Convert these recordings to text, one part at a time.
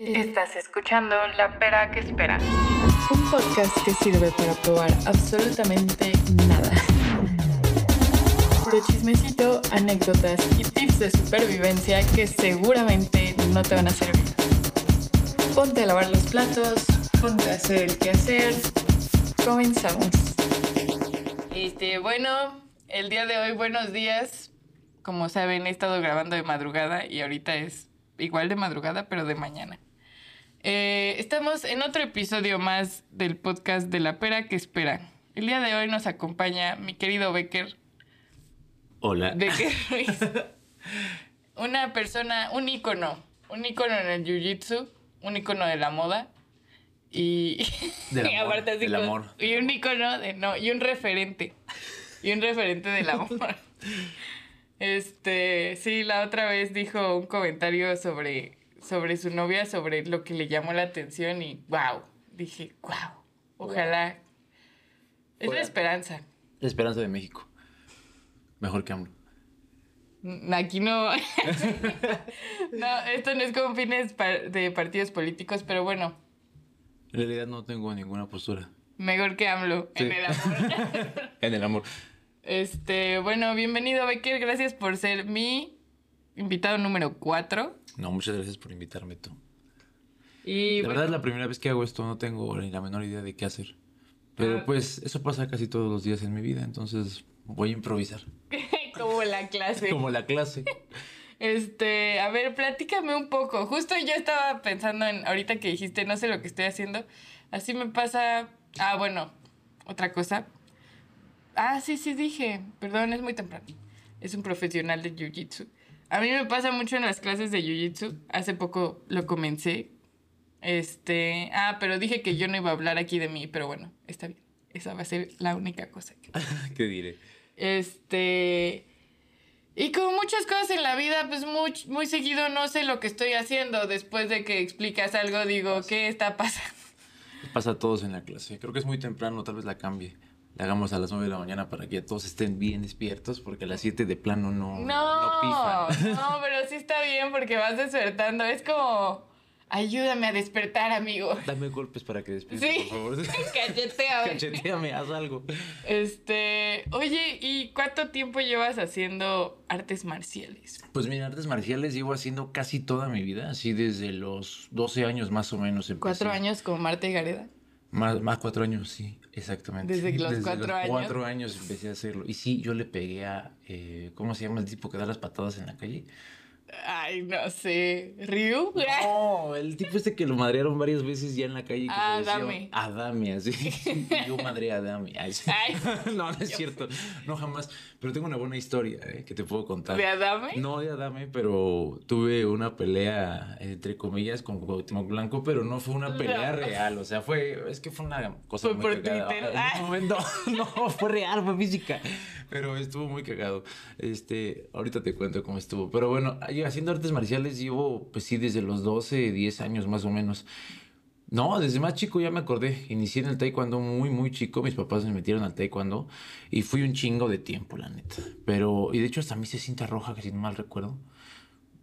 Estás escuchando La Pera que Espera. Un podcast que sirve para probar absolutamente nada. Puro chismecito, anécdotas y tips de supervivencia que seguramente no te van a servir. Ponte a lavar los platos, ponte a hacer el quehacer. Comenzamos. Este, bueno, el día de hoy, buenos días. Como saben, he estado grabando de madrugada y ahorita es igual de madrugada, pero de mañana. Eh, estamos en otro episodio más del podcast de la pera que espera. El día de hoy nos acompaña mi querido Becker. Hola. Becker Ruiz. Una persona, un ícono, un ícono en el jiu-jitsu, un ícono de la moda. Y, Del y amor, aparte así del amor. Y un ícono de no, y un referente. Y un referente del amor. Este, sí, la otra vez dijo un comentario sobre, sobre su novia, sobre lo que le llamó la atención y wow, dije, wow, ojalá. Es la esperanza. La esperanza de México. Mejor que AMLO. Aquí no. no, esto no es con fines de partidos políticos, pero bueno, En realidad no tengo ninguna postura. mejor que AMLO en el amor. En el amor. este, bueno, bienvenido, Becker. Gracias por ser mi invitado número 4. No, muchas gracias por invitarme tú. Y La bueno, verdad es la primera vez que hago esto, no tengo ni la menor idea de qué hacer. Pero Ah. pues eso pasa casi todos los días en mi vida, entonces voy a improvisar. como la clase. Como la clase. Este, a ver, platícame un poco. Justo yo estaba pensando en, ahorita que dijiste, no sé lo que estoy haciendo. Así me pasa. Ah, bueno, otra cosa. Ah, sí, sí, dije. Perdón, es muy temprano. Es un profesional de Jiu-Jitsu. A mí me pasa mucho en las clases de Jiu-Jitsu. Hace poco lo comencé. Este. Ah, pero dije que yo no iba a hablar aquí de mí, pero bueno, está bien. Esa va a ser la única cosa que. ¿Qué diré? Este. Y como muchas cosas en la vida, pues muy, muy seguido no sé lo que estoy haciendo. Después de que explicas algo, digo, ¿qué está pasando? Pasa a todos en la clase. Creo que es muy temprano, tal vez la cambie. La hagamos a las 9 de la mañana para que todos estén bien despiertos, porque a las 7 de plano no, No, no pifan. no, pero sí está bien porque vas despertando. Es como, ayúdame a despertar, amigo. Dame golpes para que despiertes, Sí, por favor. cacheteame. Cacheteame, haz algo. Este, oye, ¿y cuánto tiempo llevas haciendo artes marciales? Pues mira, artes marciales llevo haciendo casi toda mi vida, así desde los 12 años más o menos. empecé. ¿Cuatro años como Marta y Gareda? Más, más cuatro años, sí, exactamente. Desde los cuatro años. cuatro años empecé a hacerlo. Y sí, yo le pegué a, eh, ¿cómo se llama el tipo que da las patadas en la calle? Ay, no sé. ¿Ryu? No, el tipo este que lo madrearon varias veces ya en la calle. Que Ah, Adame. Adame, así. yo madré a Adame. Ay. Ay. no, no es cierto. No, jamás. Pero tengo una buena historia eh, que te puedo contar. ¿De Adame? No de Adame, pero tuve una pelea, entre comillas, con Cuauhtémoc Blanco, pero no fue una pelea No. real. O sea, fue, es que fue una cosa Fue muy por cagada. Twitter. Ah, Ah. No, no, fue real, fue física. Pero estuvo muy cagado. Este, ahorita te cuento cómo estuvo. Pero bueno, haciendo artes marciales llevo, pues sí, desde los 12, 10 años más o menos. No, desde más chico ya me acordé. Inicié en el taekwondo muy, muy chico. Mis papás me metieron al taekwondo y fui un chingo de tiempo, la neta. Pero, y de hecho hasta me hice cinta roja, que si no mal recuerdo.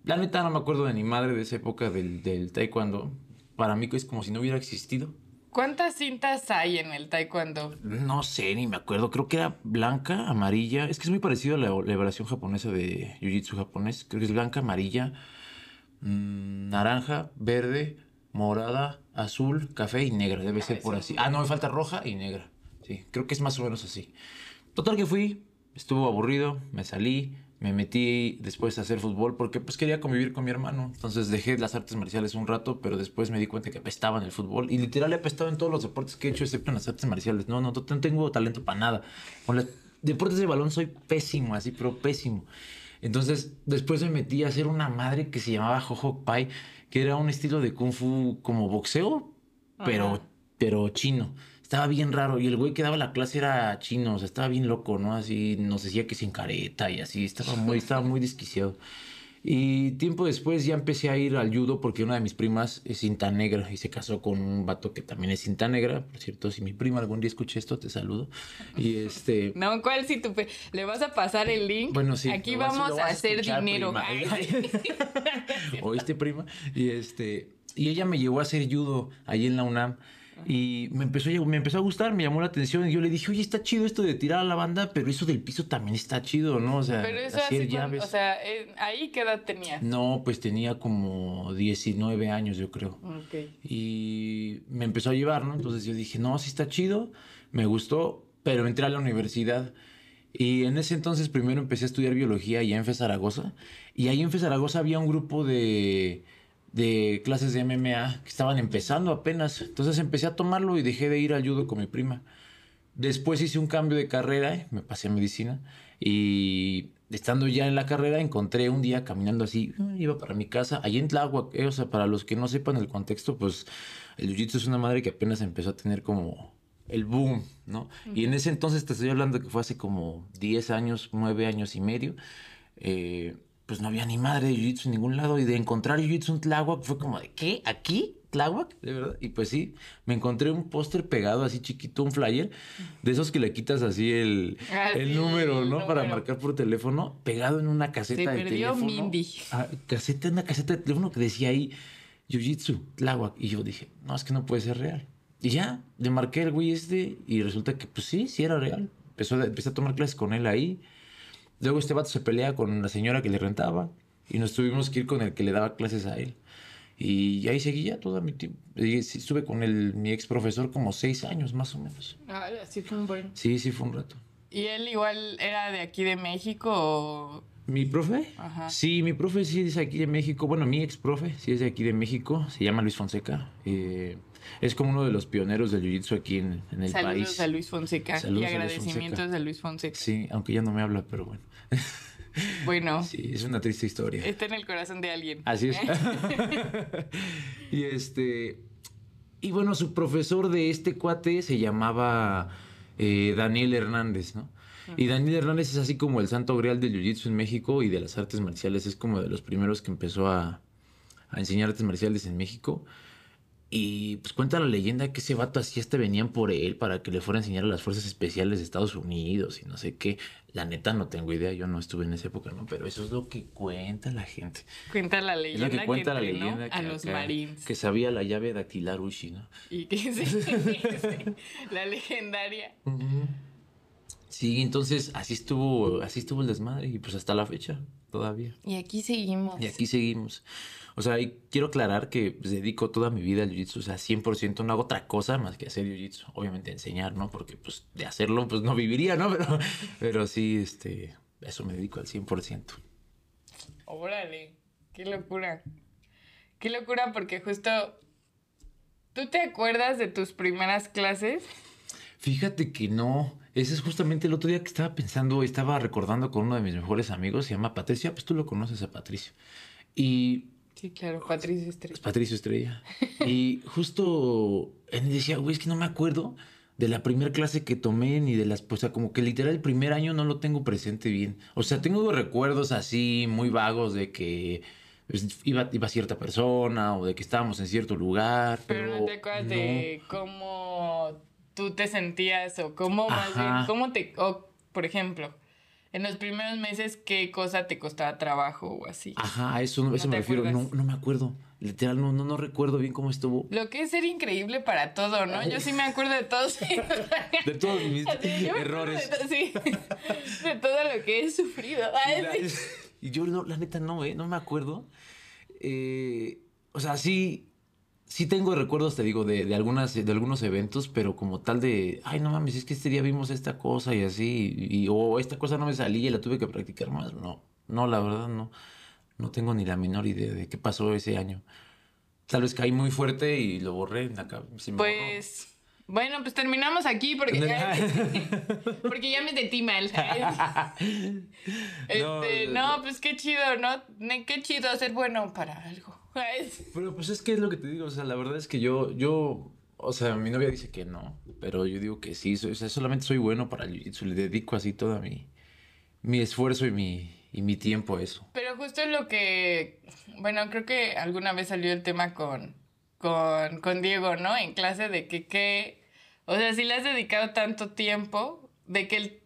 La neta no me acuerdo de ni madre de esa época del, del taekwondo. Para mí es como si no hubiera existido. ¿Cuántas cintas hay en el taekwondo? No sé, ni me acuerdo. Creo que era blanca, amarilla. Es que es muy parecido a la, la japonesa de Jiu-Jitsu japonés. Creo que es blanca, amarilla, mm, naranja, verde, morada, azul, café y negra. Debe ser por así. Ah, no, me falta roja y negra. Sí, creo que es más o menos así. Total que fui, estuvo aburrido, me salí, me metí después a hacer fútbol porque pues quería convivir con mi hermano. Entonces dejé las artes marciales un rato, pero después me di cuenta que apestaba en el fútbol. Y literal he apestado en todos los deportes que he hecho, excepto en las artes marciales. No, no, no tengo talento para nada. Con los deportes de balón soy pésimo, así, pero pésimo. Entonces después me metí a hacer una madre que se llamaba Jojo Pai, que era un estilo de kung fu como boxeo, pero, Ajá. pero chino. Estaba bien raro. Y el güey que daba la clase era chino. O sea, estaba bien loco, ¿no? Así nos decía que sin careta y así. Estaba muy, estaba muy desquiciado. Y tiempo después ya empecé a ir al judo porque una de mis primas es cinta negra y se casó con un vato que también es cinta negra. Por cierto, si mi prima algún día escucha esto, te saludo. Y este. No, ¿cuál si tu pe- le vas a pasar el link? Bueno, sí. Aquí vas- vamos a hacer escuchar, dinero. prima. Ay, ¿Oíste, prima? Y este. y ella me llevó a hacer judo ahí en la UNAM. Y me empezó, a- me empezó a gustar, me llamó la atención. Y yo le dije, oye, está chido esto de tirar a la banda, pero eso del piso también está chido, ¿no? O sea, Pero eso hacer hace cuan- llaves. O sea, eh, ahí qué edad tenías. No, pues tenía como 19 años, yo creo. Ok. Y me empezó a llevar, ¿no? Entonces yo dije, no, sí está chido, me gustó, pero entré a la universidad. Y en ese entonces primero empecé a estudiar biología allá en FE Zaragoza. Y ahí en FE Zaragoza había un grupo de, de clases de MMA que estaban empezando apenas. Entonces empecé a tomarlo y dejé de ir al judo con mi prima. Después hice un cambio de carrera, eh, me pasé a medicina y estando ya en la carrera encontré un día caminando así, mm, iba para mi casa, allí en Tláhuac, eh, o sea, para los que no sepan el contexto, pues el jiu-jitsu es una madre que apenas empezó a tener como el boom, ¿no? Y en ese entonces te estoy hablando que fue hace como 10 años, 9 años y medio, eh, pues no había ni madre de jiu-jitsu en ningún lado y de encontrar jiu-jitsu en Tláhuac fue como de, ¿qué? ¿Aquí? ¿Tláhuac? De verdad. Y pues sí, me encontré un póster pegado así chiquito, un flyer, de esos que le quitas así el, Ah, el sí, número, ¿no? Para marcar por teléfono, pegado en una caseta Se de perdió teléfono. Mindy. Ah, caseta, una caseta de teléfono que decía ahí, Jiu-Jitsu, Tláhuac. Y yo dije, no, es que no puede ser real. Y ya, le marqué al güey este y resulta que, pues sí, sí era real. Empezó empecé a tomar clases con él ahí. Luego este vato se pelea con la señora que le rentaba y nos tuvimos que ir con el que le daba clases a él. Y ahí seguí ya todo mi tiempo. Y Estuve con el, mi ex profesor como seis años más o menos. Ah, sí fue un buen. Sí, sí, fue un rato. ¿Y él igual era de aquí de México o...? ¿Mi profe? Ajá. Sí, mi profe sí es aquí de México. Bueno, mi ex profe sí es de aquí de México. Se llama Luis Fonseca. Eh, es como uno de los pioneros del jiu-jitsu aquí en, en el Saludos país. a Luis Fonseca Saludos y a Luis agradecimientos a Luis Fonseca. Sí, aunque ya no me habla, pero bueno. Bueno, Sí, es una triste historia. está en el corazón de alguien. Así es. y este. Y bueno, su profesor de este cuate se llamaba eh, Daniel Hernández, ¿no? Y Daniel Hernández es así como el santo grial del jiu-jitsu en México y de las artes marciales. Es como de los primeros que empezó a, a enseñar artes marciales en México. Y pues cuenta la leyenda que ese vato así hasta venían por él para que le fuera a enseñar a las fuerzas especiales de Estados Unidos y no sé qué. La neta no tengo idea, yo no estuve en esa época, ¿no? Pero eso es lo que cuenta la gente. Cuenta la Es leyenda lo que cuenta la leyenda a los Marines. Que sabía la llave dactilar Ushi, ¿no? Y que sí, sí, la legendaria. Sí, entonces así estuvo, así estuvo el desmadre y pues hasta la fecha todavía. Y aquí seguimos. Y aquí seguimos. O sea, y quiero aclarar que pues, dedico toda mi vida al jiu-jitsu, o sea, 100% no hago otra cosa más que hacer jiu-jitsu. Obviamente enseñar, ¿no? Porque pues de hacerlo pues no viviría, ¿no? Pero, pero sí, este, eso me dedico al 100%. Órale, qué locura. Qué locura porque justo... ¿Tú te acuerdas de tus primeras clases? Fíjate que no. Ese es justamente el otro día que estaba pensando, estaba recordando con uno de mis mejores amigos, se llama Patricia, pues tú lo conoces a Patricio. Y Sí, claro, Patricio Estrella. es Patricio Estrella. Y justo él decía, güey, es que no me acuerdo de la primera clase que tomé ni de las, o sea, como que literal el primer año no lo tengo presente bien. O sea, tengo recuerdos así muy vagos de que pues, iba, iba cierta persona o de que estábamos en cierto lugar. Pero Pero, no te acuerdas no. de cómo tú te sentías o cómo más bien, cómo te, o, por ejemplo, en los primeros meses, qué cosa te costaba trabajo o así. Ajá, a eso, a eso ¿No me refiero. No, no me acuerdo. Literal, no, no, no recuerdo bien cómo estuvo. Lo que es ser increíble para todo, ¿no? Yo sí me acuerdo de todos. De todos mis errores. De, to- sí, de todo lo que he sufrido. Sí. Y yo, no, la neta, no, ¿eh? No me acuerdo. Eh, o sea, sí, sí tengo recuerdos, te digo, de, de, algunas, de algunos eventos, pero como tal de, ay, no mames, es que este día vimos esta cosa y así, y, o esta cosa no me salía y la tuve que practicar más. No, no, la verdad, no. No tengo ni la menor idea de qué pasó ese año. Tal vez caí muy fuerte y lo borré se me borró. Pues, bueno, pues terminamos aquí porque, porque ya me sentí mal. Este, no, pues qué chido, ¿no? Qué chido ser bueno para algo. Pero pues es que es lo que te digo, o sea, la verdad es que yo, yo, o sea, mi novia dice que no, pero yo digo que sí, soy- o sea, solamente soy bueno para el jiu-jitsu, le dedico así toda mi, mi esfuerzo y mi, y mi tiempo a eso. Pero justo es lo que, bueno, creo que alguna vez salió el tema con, con, con Diego, ¿no? En clase de que, que, o sea, si le has dedicado tanto tiempo, de que el,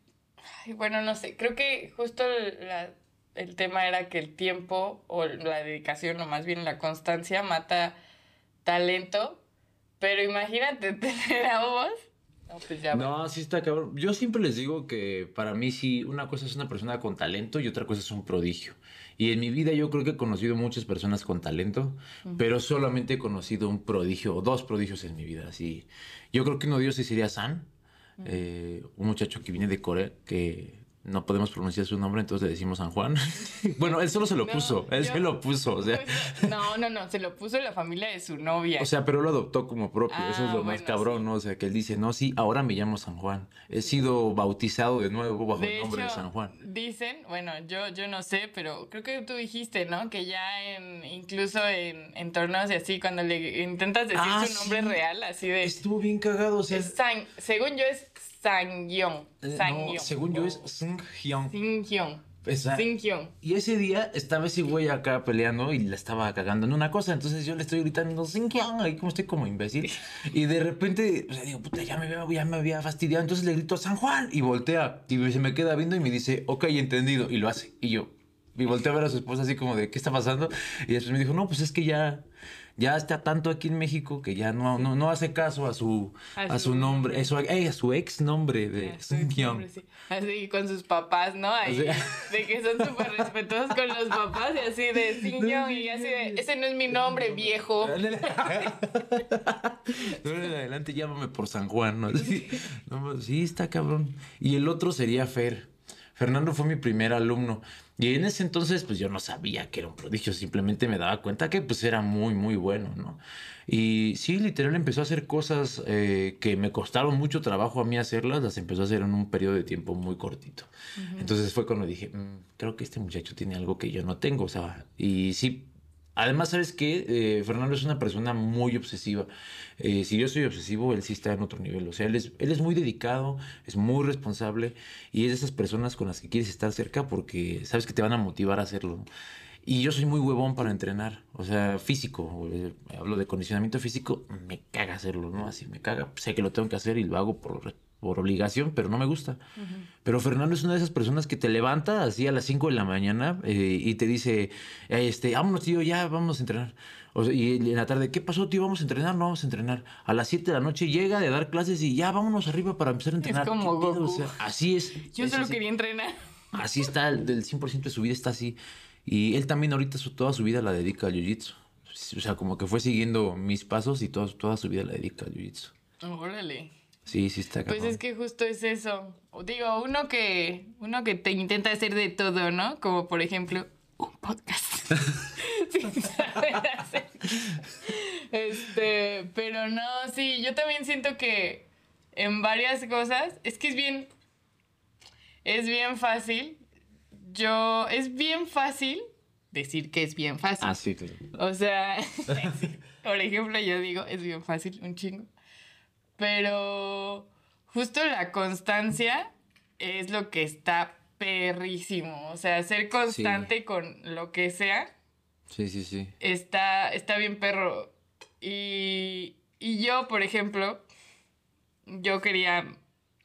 ay, bueno, no sé, creo que justo la- el tema era que el tiempo o la dedicación, o más bien la constancia, mata talento, pero imagínate tener a vos. No, pues ya. No, sí está cabrón. Yo siempre les digo que para mí sí, una cosa es una persona con talento y otra cosa es un prodigio. Y en mi vida yo creo que he conocido muchas personas con talento, pero solamente he conocido un prodigio, o dos prodigios en mi vida. Así. Yo creo que uno de ellos sería San, eh, un muchacho que viene de Corea, que no podemos pronunciar su nombre, entonces le decimos San Juan. bueno, él solo se lo No, puso, él yo- se lo puso, o sea. No, no, no, se lo puso la familia de su novia. O sea, pero lo adoptó como propio, eso es Ah, lo más cabrón, sí. ¿no? O sea, que él dice, no, sí, ahora me llamo San Juan. He sido bautizado de nuevo bajo el nombre de San Juan. Dicen, bueno, yo, yo no sé, pero creo que tú dijiste, ¿no? Que ya en, incluso en, en torneos y así, cuando le intentas decir Ah, su nombre sí. real, así de... Estuvo bien cagado, o sea. es según yo es Sangyong. eh, no, según yo es Sung Hyun. Singyong. Esa- Singyong. Y ese día estaba ese güey acá peleando y la estaba cagando en una cosa. Entonces yo le estoy gritando, Sung Hyun, ahí como estoy como imbécil. Y de repente, o sea, digo, puta, ya me, había- ya me había fastidiado. Entonces le grito, San Juan. Y voltea. Y se me queda viendo y me dice, ok, entendido. Y lo hace. Y yo, y volteé a ver a su esposa así como de, ¿qué está pasando? Y después me dijo, no, pues es que ya, ya está tanto aquí en México que ya no, no, no hace caso a su, A a su su nombre, nombre. eso, eh, a su ex nombre de hombre, sí. Así con sus papás, ¿no? Ahí, O sea- de que son súper respetuosos con los papás y así de Singyong y así de, ese no es mi nombre, viejo. No, adelante llámame por San Juan, ¿no? Sí, no, sí, está cabrón. Y el otro sería Fer. Fernando fue mi primer alumno. Y en ese entonces, pues yo no sabía que era un prodigio, simplemente me daba cuenta que pues era muy, muy bueno, ¿no? Y sí, literal empezó a hacer cosas eh, que me costaron mucho trabajo a mí hacerlas, las empezó a hacer en un periodo de tiempo muy cortito. Entonces fue cuando dije, "Mm, creo que este muchacho tiene algo que yo no tengo, o sea, y sí, Además, ¿sabes qué? Eh, Fernando es una persona muy obsesiva. Eh, si yo soy obsesivo, él sí está en otro nivel. O sea, él es, él es muy dedicado, es muy responsable y es de esas personas con las que quieres estar cerca porque sabes que te van a motivar a hacerlo. Y yo soy muy huevón para entrenar, o sea, físico. eh, hablo de condicionamiento físico, me caga hacerlo, ¿no? Así me caga. Sé que lo tengo que hacer y lo hago por, por obligación, pero no me gusta. Pero Fernando es una de esas personas que te levanta así a las 5 de la mañana eh, y te dice, "Eh, este, vámonos, tío, ya vamos a entrenar. O sea, y en la tarde, ¿qué pasó, tío? ¿Vamos a entrenar? No, vamos a entrenar. A las 7 de la noche llega de dar clases y ya vámonos arriba para empezar a entrenar. como ¿Qué pedo? Goku. O sea, así es. Yo es solo así. quería entrenar. Así está, el del 100% de su vida está así. Y él también ahorita su, toda su vida la dedica al jiu-jitsu. O sea, como que fue siguiendo mis pasos y toda, toda su vida la dedica al jiu-jitsu. Órale. Sí, sí está Pues cabrón. es que justo es eso. Digo, uno que, uno que te intenta hacer de todo, ¿no? Como por ejemplo, un podcast. Sin saber hacer. Este, pero no, sí, yo también siento que en varias cosas, es que es bien, es bien fácil. Yo, es bien fácil decir que es bien fácil. Ah, sí, claro. O sea, por ejemplo, yo digo, es bien fácil, un chingo. Pero justo la constancia es lo que está perrísimo. O sea, ser constante con lo que sea Sí, sí, sí. está, está bien perro. Y, y yo, por ejemplo, yo quería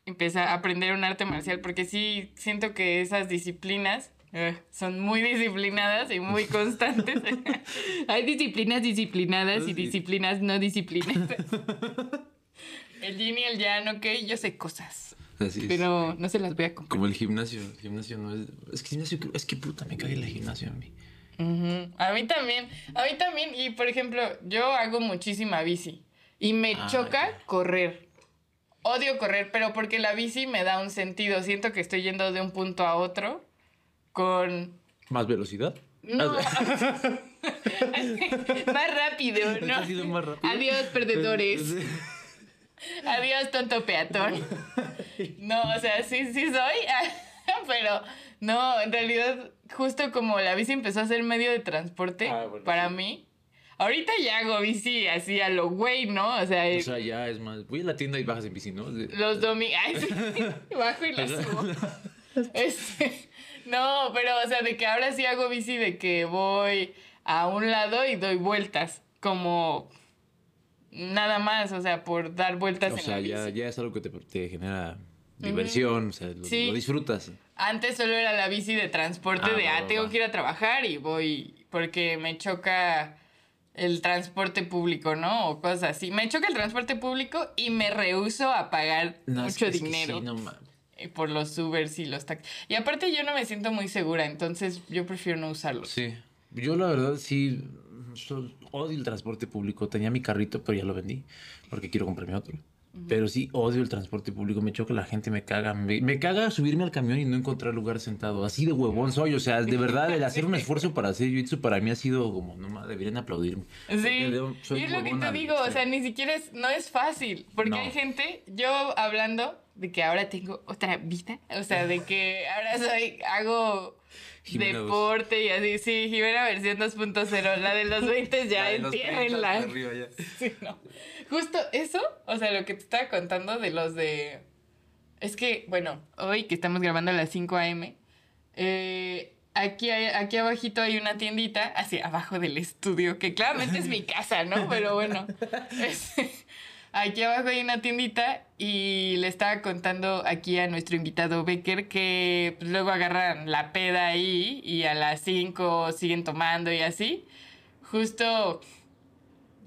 empezar a aprender un arte marcial porque sí siento que esas disciplinas eh, son muy disciplinadas y muy constantes. Hay disciplinas disciplinadas y disciplinas no disciplinadas. El yin y el yang, ok, yo sé cosas, Así es. pero no se las voy a compartir. Como el gimnasio. El gimnasio no es. Es que gimnasio. Es que puta, me cae el gimnasio a mí. Ujú. A mí también, a mí también. Y por ejemplo, yo hago muchísima bici y me Ah, choca ya. correr. Odio correr, pero porque la bici me da un sentido. Siento que estoy yendo de un punto a otro con... ¿Más velocidad? No. más rápido, ¿no? Más rápido. Adiós, perdedores. Adiós, tonto peatón. No, o sea, sí, sí soy, pero no, en realidad, justo como la bici empezó a ser medio de transporte Ah, bueno, para sí. mí, ahorita ya hago bici así a lo güey, ¿no? O sea, O sea, ya es más. Voy a la tienda y bajas en bici, ¿no? Los domingos. Ay, sí, bajo y la subo. Este, no, pero, o sea, de que ahora sí hago bici, de que voy a un lado y doy vueltas, como nada más, o sea, por dar vueltas O en sea, la ya, bici. ya es algo que te, te genera diversión, o sea, lo, Sí. lo disfrutas. Antes solo era la bici de transporte Ah, de, ah, tengo que ir a trabajar y voy, porque me choca el transporte público, ¿no? O cosas así. Me choca el transporte público y me rehuso a pagar No, es mucho que- es que dinero sí, no eh, por los Ubers y los taxis. Y aparte yo no me siento muy segura, entonces yo prefiero no usarlos. Sí. Yo la verdad sí so- odio el transporte público. Tenía mi carrito, pero ya lo vendí porque quiero comprarme otro. Pero sí odio el transporte público. Me choca la gente, me caga. Me, me caga subirme al camión y no encontrar lugar sentado. Así de huevón soy. O sea, de verdad, el hacer un esfuerzo para hacer jiu-jitsu para mí ha sido como, no más, deberían aplaudirme. Sí, yo soy y es lo que te digo, o sea, ni siquiera es, no es fácil, porque No. hay gente, yo hablando de que ahora tengo otra vida, o sea, de que ahora soy, hago Jimena deporte y así, sí, Jimena versión 2.0, la de los 20 ya, La de los entiéndenla. pechos arriba ya. Sí, no. Justo eso, o sea, lo que te estaba contando de los de... Es que, bueno, hoy que estamos grabando a las 5 a.m., eh, aquí, hay- aquí abajito hay una tiendita, así abajo del estudio, que claramente es mi casa, ¿no? Pero bueno, es- aquí abajo hay una tiendita y le estaba contando aquí a nuestro invitado Becker que pues, luego agarran la peda ahí y a las 5 siguen tomando y así. Justo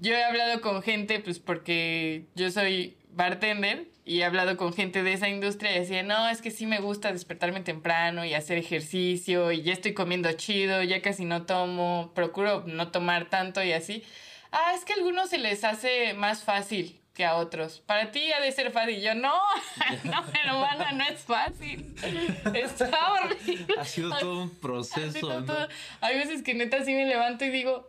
yo he hablado con gente, pues porque yo soy bartender y he hablado con gente de esa industria y decía, no, es que sí me gusta despertarme temprano y hacer ejercicio y ya estoy comiendo chido, ya casi no tomo, procuro no tomar tanto y así. Ah, es que a algunos se les hace más fácil que a otros. Para ti ha de ser fácil. Yo, no, no, hermana, no es fácil. Está horrible. Ha sido todo un proceso. ¿no? todo. Hay veces que neta sí me levanto y digo,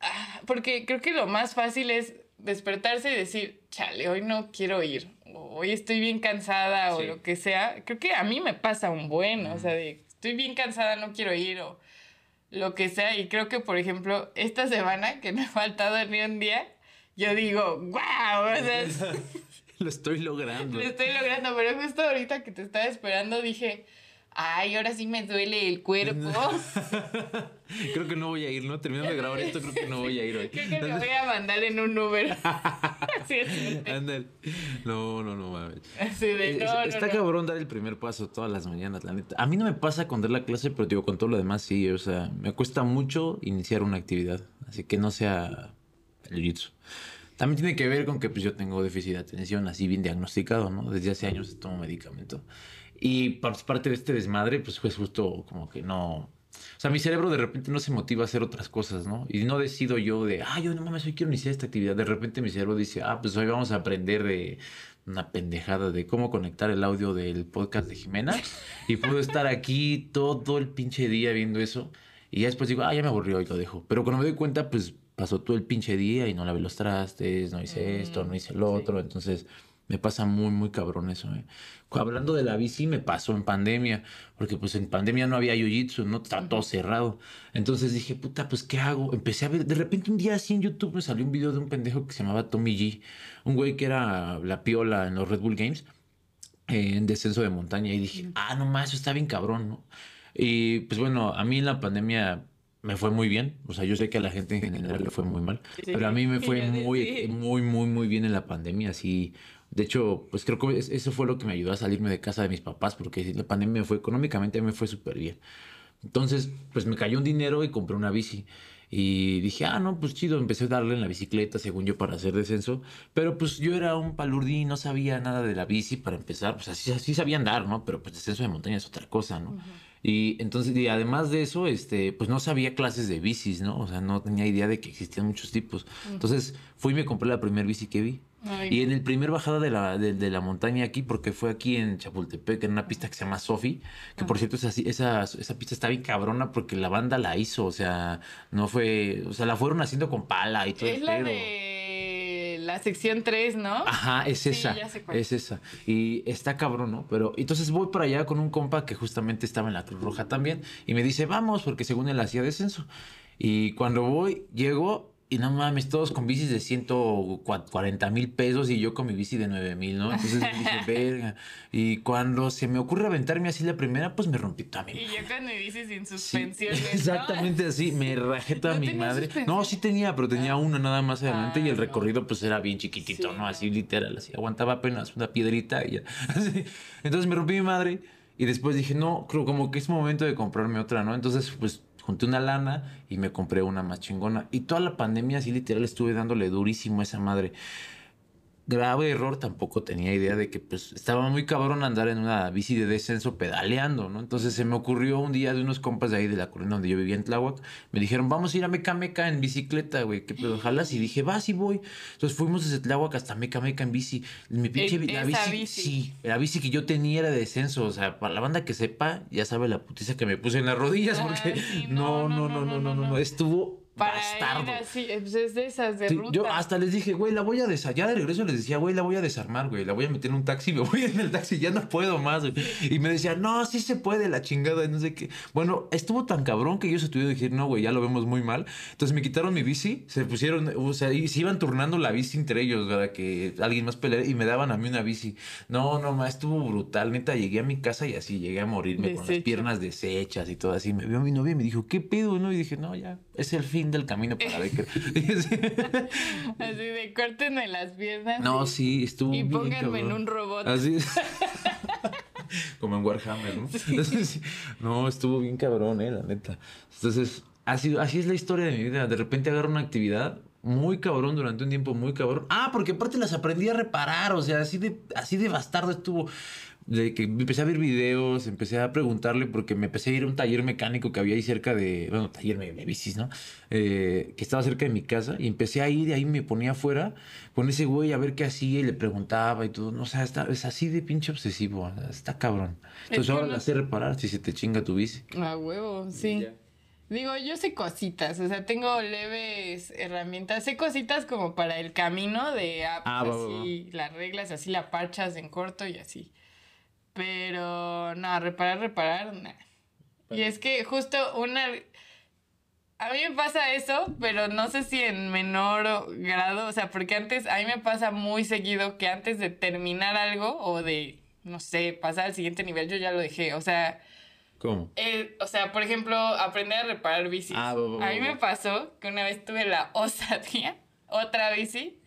ah, porque creo que lo más fácil es despertarse y decir, chale, hoy no quiero ir, o hoy estoy bien cansada o Sí. lo que sea. Creo que a mí me pasa un buen, o sea, de estoy bien cansada, no quiero ir o lo que sea. Y creo que, por ejemplo, esta semana que me ha faltado ni un día, yo digo, wow, o sea, Lo estoy logrando. lo estoy logrando, pero justo ahorita que te estaba esperando dije, ay, ahora sí me duele el cuerpo. Creo que no voy a ir, ¿no? Terminando de grabar esto, creo que no voy a ir hoy. Creo que me voy a mandar en un Uber. Así es. No, no, no mames. Así de, Eh, no, es- no, está no. cabrón dar el primer paso todas las mañanas, la neta. A mí no me pasa con dar la clase, pero digo, con todo lo demás sí. O sea, me cuesta mucho iniciar una actividad. Así que no sea el jiu-jitsu. También tiene que ver con que pues, yo tengo déficit de atención así bien diagnosticado, ¿no? Desde hace años tomo medicamento. Y par- parte de este desmadre, pues fue justo como que no... O sea, mi cerebro de repente no se motiva a hacer otras cosas, ¿no? Y no decido yo de, ah, yo no mames, hoy quiero iniciar esta actividad. De repente mi cerebro dice, ah, pues hoy vamos a aprender de una pendejada de cómo conectar el audio del podcast de Jimena. Y puedo estar aquí todo el pinche día viendo eso. Y ya después digo, ah, ya me aburrió y lo dejo. Pero cuando me doy cuenta, pues pasó todo el pinche día y no lavé los trastes, no hice esto, no hice lo otro. Entonces me pasa muy, muy cabrón eso. ¿eh? Hablando de la bici, me pasó en pandemia, porque pues en pandemia no había jiu-jitsu, ¿no? Estaba todo cerrado. Entonces dije, puta, pues ¿qué hago? Empecé a ver, de repente un día así en YouTube me salió un video de un pendejo que se llamaba Tommy G, un güey que era la piola en los Red Bull Games, eh, en descenso de montaña, y dije, ah, no más, eso está bien cabrón, ¿no? Y pues bueno, a mí en la pandemia me fue muy bien, o sea, yo sé que a la gente en general le fue muy mal, pero a mí me fue muy, muy, muy, muy bien en la pandemia, así. De hecho, pues creo que es- eso fue lo que me ayudó a salirme de casa de mis papás, porque la pandemia fue económicamente me fue súper bien. Entonces, pues me cayó un dinero y compré una bici. Y dije, ah, no, pues chido, empecé a darle en la bicicleta, según yo, para hacer descenso. Pero pues yo era un palurdí, no sabía nada de la bici para empezar. Pues así, así sabía andar, ¿no? Pero pues descenso de montaña es otra cosa, ¿no? Y entonces, y además de eso, este, pues no sabía clases de bicis, ¿no? O sea, no tenía idea de que existían muchos tipos. Entonces fui y me compré la primera bici que vi. Ay, Y en el primer bajada de la, de, de la montaña aquí, porque fue aquí en Chapultepec, en una pista que se llama Sofi, que por cierto esa, esa, esa pista está bien cabrona porque la banda la hizo, o sea, no fue, o sea, la fueron haciendo con pala y todo Es el la pedo. de la sección 3, ¿no? Ajá, es Sí, esa, ya sé cuál. es esa. Y está cabrón, ¿no? Pero entonces voy para allá con un compa que justamente estaba en la Cruz Roja también y me dice, vamos, porque según él hacía descenso. Y cuando voy, llego y no mames, todos con bicis de 140 mil pesos y yo con mi bici de 9 mil, ¿no? Entonces dije, verga. Y cuando se me ocurre aventarme así la primera, pues me rompí mi Y yo con mi bici sin Sí, suspensiones, ¿no? exactamente así, me rajé toda ¿No mi madre. suspensión? No, sí tenía, pero tenía una nada más adelante y Ah, el no. recorrido pues era bien chiquitito, Sí, ¿no? no. Así literal, así aguantaba apenas una piedrita y ya. Así. Entonces me rompí mi madre y después dije, no, creo como que es momento de comprarme otra, ¿no? Entonces pues junté una lana y me compré una más chingona. Y toda la pandemia así literal estuve dándole durísimo a esa madre grave error, tampoco tenía idea de que pues estaba muy cabrón andar en una bici de descenso pedaleando, ¿no? Entonces se me ocurrió un día de unos compas de ahí de la colonia donde yo vivía en Tláhuac, me dijeron, vamos a ir a Meca Meca en bicicleta, güey, ¿qué pedo, jalas? Y dije, va, sí voy. Entonces fuimos desde Tláhuac hasta Meca Meca en bici. Mi pinche, En la bici, bici. sí, la bici que yo tenía era de descenso, o sea, para la banda que sepa, ya sabe la putiza que me puse en las rodillas, Ay, porque no, no, no, no, no, no, no, estuvo Para bastardo. ir así, pues es de esas de Sí, ruta. yo hasta les dije, güey, la voy a desarmar. Ya de regreso les decía, güey, la voy a desarmar, güey. La voy a meter en un taxi, me voy en el taxi, ya no puedo más, güey. Y me decía, no, sí se puede, la chingada, no sé qué. Bueno, estuvo tan cabrón que ellos se tuvieron que decir, no, güey, ya lo vemos muy mal. Entonces me quitaron mi bici, se pusieron, o sea, y se iban turnando la bici entre ellos, ¿verdad? Que alguien más peleara y me daban a mí una bici. No, no, más, estuvo brutal. Neta, llegué a mi casa y así llegué a morirme con las piernas deshechas y todo así. Me vio mi novia y me dijo, ¿qué pedo, no? Y dije, no, ya, es el fin del camino para Becker. Así de córtenme las piernas. No, y- sí, estuvo Y bien pónganme en cabrón. un robot. Así Como en Warhammer, ¿no? Entonces, no, estuvo bien cabrón, eh, la neta. Entonces, así, así es la historia de mi vida. De repente agarro una actividad muy cabrón durante un tiempo muy cabrón. Ah, porque aparte las aprendí a reparar, o sea, así de, así de bastardo estuvo. De que empecé a ver videos, empecé a preguntarle porque me empecé a ir a un taller mecánico que había ahí cerca de, bueno, taller de, de bicis, ¿no? Eh, que estaba cerca de mi casa y empecé a ir y ahí me ponía afuera con ese güey a ver qué hacía y le preguntaba y todo. No, o sea, está, es así de pinche obsesivo, está cabrón. Entonces ahora no- la sé reparar si se te chinga tu bici. A huevo, sí. Digo, yo sé cositas, o sea, tengo leves herramientas, sé cositas como para el camino de ah, Ah, pues va, va, así las reglas, así la parchas en corto y así. Pero no, reparar, reparar, nah. Y es que justo una a mí me pasa eso, pero no sé si en menor grado, o sea, porque antes a mí me pasa muy seguido que antes de terminar algo o de no sé, pasar al siguiente nivel, yo ya lo dejé, o sea, ¿Cómo? eh, o sea, por ejemplo, aprender a reparar bicis. Ah, va, a mí me pasó que una vez tuve la osadía, otra bici,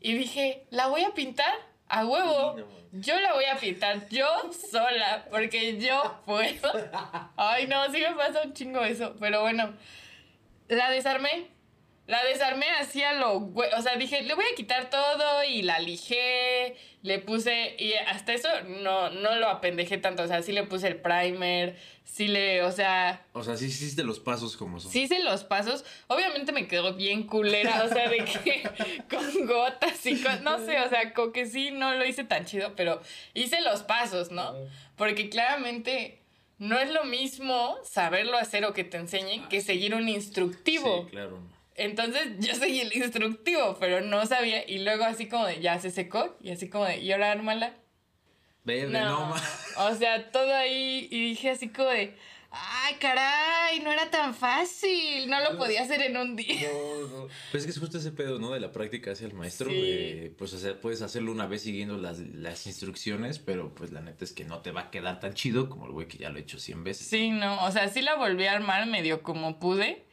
y dije, la voy a pintar a huevo. Yo la voy a pintar yo sola, porque yo puedo. Ay, no, sí me pasa un chingo eso, pero bueno, la desarmé. La desarmé así a lo güey. O sea, dije, le voy a quitar todo y la lijé. Le puse. Y hasta eso no, no lo apendejé tanto. O sea, sí le puse el primer. Sí le. O sea, O sea, sí hiciste los pasos como son. sí hice los pasos. Obviamente me quedó bien culera. O sea, de que con gotas y con. No sé, o sea, como que sí no lo hice tan chido. Pero hice los pasos, ¿no? Porque claramente. No es lo mismo saberlo hacer o que te enseñen que seguir un instructivo. Sí, claro. Entonces yo seguí el instructivo, pero no sabía. Y luego así como de, ya se secó. Y así como de, ¿y ahora ármala? Verde, No. no, o sea, todo ahí. Y dije así como de, ay, caray, no era tan fácil. No lo podía hacer en un día. No, no. Pues es que es justo ese pedo, ¿no? De la práctica hacia el maestro. Sí. pues o sea, puedes hacerlo una vez siguiendo las, las instrucciones, pero pues la neta es que no te va a quedar tan chido como el güey que ya lo ha hecho 100 veces. Sí, no. O sea, sí la volví a armar medio como pude.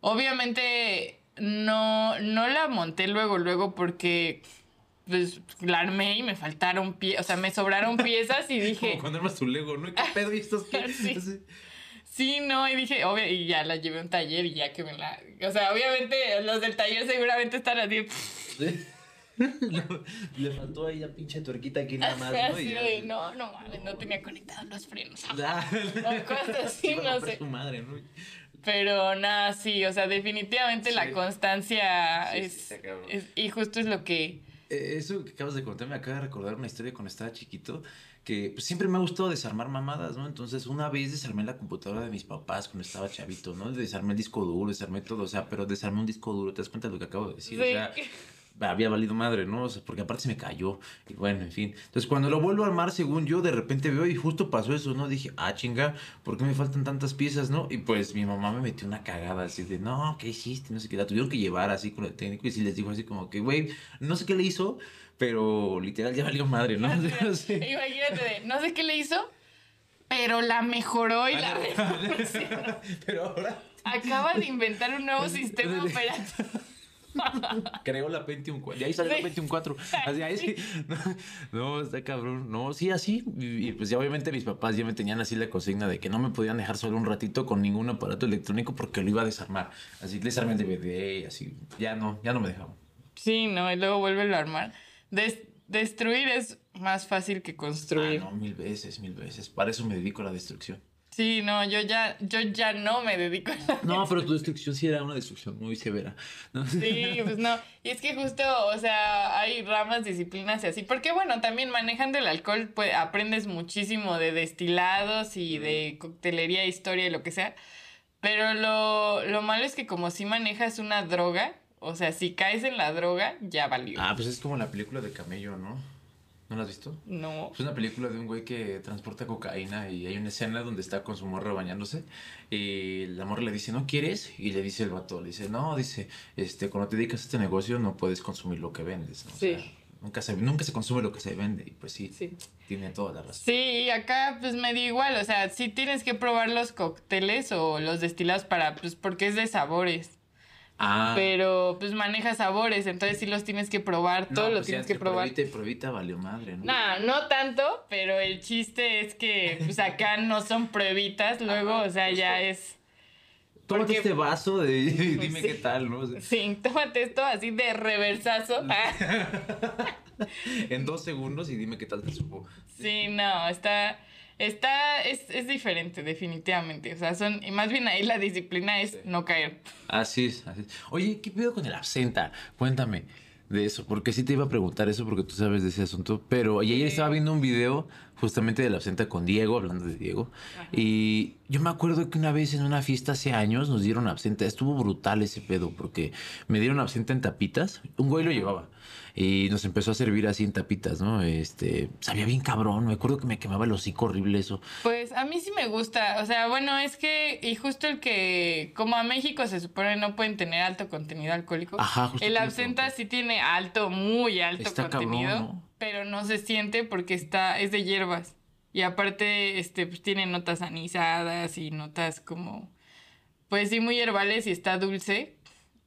Obviamente no, no la monté luego, luego porque pues la armé y me faltaron piezas, o sea, me sobraron piezas y dije, Como cuando armas tu Lego, ¿no? ¿Qué pedo? ¿Y estos qué? Sí. Sí, no, y dije, obvio, y ya la llevé a un taller y ya que me la. O sea, obviamente los del taller seguramente están así. No, Le faltó ahí la pinche tuerquita aquí nada más, ¿no? Y no, no mames, no tenía conectados los frenos. O cosas así, no sé. su madre, ¿no? Pero nada, sí, o sea, definitivamente la constancia Sí, sí, es, es- Y justo es lo que. Eh, Eso que acabas de contar me acaba de recordar una historia cuando estaba chiquito que pues, siempre me ha gustado desarmar mamadas, ¿no? Entonces una vez desarmé la computadora de mis papás cuando estaba chavito, ¿no? Desarmé el disco duro, desarmé todo, o sea, pero desarmé un disco duro, ¿te das cuenta de lo que acabo de decir? O sea, había valido madre, ¿no? O sea, porque aparte se me cayó. Y bueno, en fin. Entonces, cuando lo vuelvo a armar, según yo, de repente veo y justo pasó eso, ¿no? Dije, ah, chinga, ¿por qué me faltan tantas piezas, no? Y pues mi mamá me metió una cagada así de, no, ¿qué hiciste? No sé qué. La tuvieron que llevar así con el técnico y sí les dijo así como que, güey, no sé qué le hizo, pero literal ya valió madre, ¿no? Sí. Imagínate, de, no sé qué le hizo, pero la mejoró y la. pero ahora. Acaba de inventar un nuevo sistema operativo. Creo la Pentium 4. Y ahí salió la Pentium 4. Así, ahí sí. No, está cabrón. No, sí, así. Y, pues ya obviamente mis papás ya me tenían así la consigna de que no me podían dejar solo un ratito con ningún aparato electrónico porque lo iba a desarmar. Así, desarmé el DVD así. Ya no, ya no me dejaban. Sí, no, y luego vuelve a armar. destruir es más fácil que construir. Ah, no, mil veces, mil veces. Para eso me dedico a la destrucción. Sí, no, yo ya, yo ya no me dedico a la No, pero tu destrucción sí era una destrucción muy severa. Sí, pues no. Y es que justo, o sea, hay ramas, disciplinas y así. Porque bueno, también manejando el alcohol, pues aprendes muchísimo de destilados y de coctelería, historia y lo que sea. Pero lo, lo malo es que como si manejas una droga, o sea, si caes en la droga, ya valió. Ah, pues es como la película de Camello, ¿no? ¿No la has visto? No. Es una película de un güey que transporta cocaína y hay una escena donde está con su morra bañándose y la morra le dice, ¿no quieres? Y le dice el vato, le dice, no, dice, este, cuando te dedicas a este negocio no puedes consumir lo que vendes. ¿no? Sí. nunca se, nunca se consume lo que se vende y pues sí, sí, tiene toda la razón. Sí, acá pues me dio igual, o sea, sí tienes que probar los cócteles o los destilados para, pues porque es de sabores. Ah. Pero pues maneja sabores, entonces sí los tienes que probar, todo lo pues tienes que probar. Pruebita y pruebita valió madre, ¿no? No, no tanto, pero el chiste es que pues acá no son pruebitas, luego, o sea, pues ya es... Tómate este vaso de dime qué tal, ¿no? Sí, tómate esto así de reversazo. en dos segundos y dime qué tal te supo. Sí, no, está está, es, es diferente, definitivamente. O sea, son, y más bien ahí la disciplina es no caer. Así es, así es. Oye, ¿qué pido con el absenta? Cuéntame de eso, porque sí te iba a preguntar eso porque tú sabes de ese asunto, pero ayer estaba viendo un video justamente de la absenta con Diego, hablando de Diego, y yo me acuerdo que una vez en una fiesta hace años nos dieron absenta, estuvo brutal ese pedo, porque me dieron absenta en tapitas, un güey lo llevaba, y nos empezó a servir así en tapitas, ¿no? Este, sabía bien cabrón, me acuerdo que me quemaba el hocico horrible eso. Pues a mí sí me gusta, o sea, bueno, es que, y justo el que, como a México se supone no pueden tener alto contenido alcohólico, Ajá, el absenta sí tiene alto, muy alto contenido, pero no se siente porque está, es de hierbas. Y aparte, este, pues tiene notas anisadas y notas como, pues sí, muy herbales y está dulce.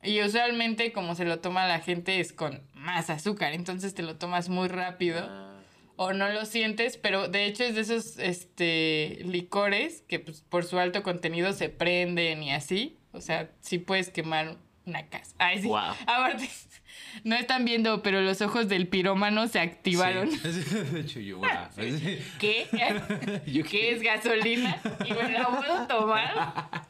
Y usualmente como se lo toma la gente es con más azúcar, entonces te lo tomas muy rápido ah. o no lo sientes, pero de hecho es de esos este, licores que pues, por su alto contenido se prenden y así, o sea, sí puedes quemar una casa. Ay, sí. Aparte, no están viendo, pero los ojos del pirómano se activaron. De hecho, yo, ¿Qué? ¿Qué es gasolina? ¿Y me la puedo tomar?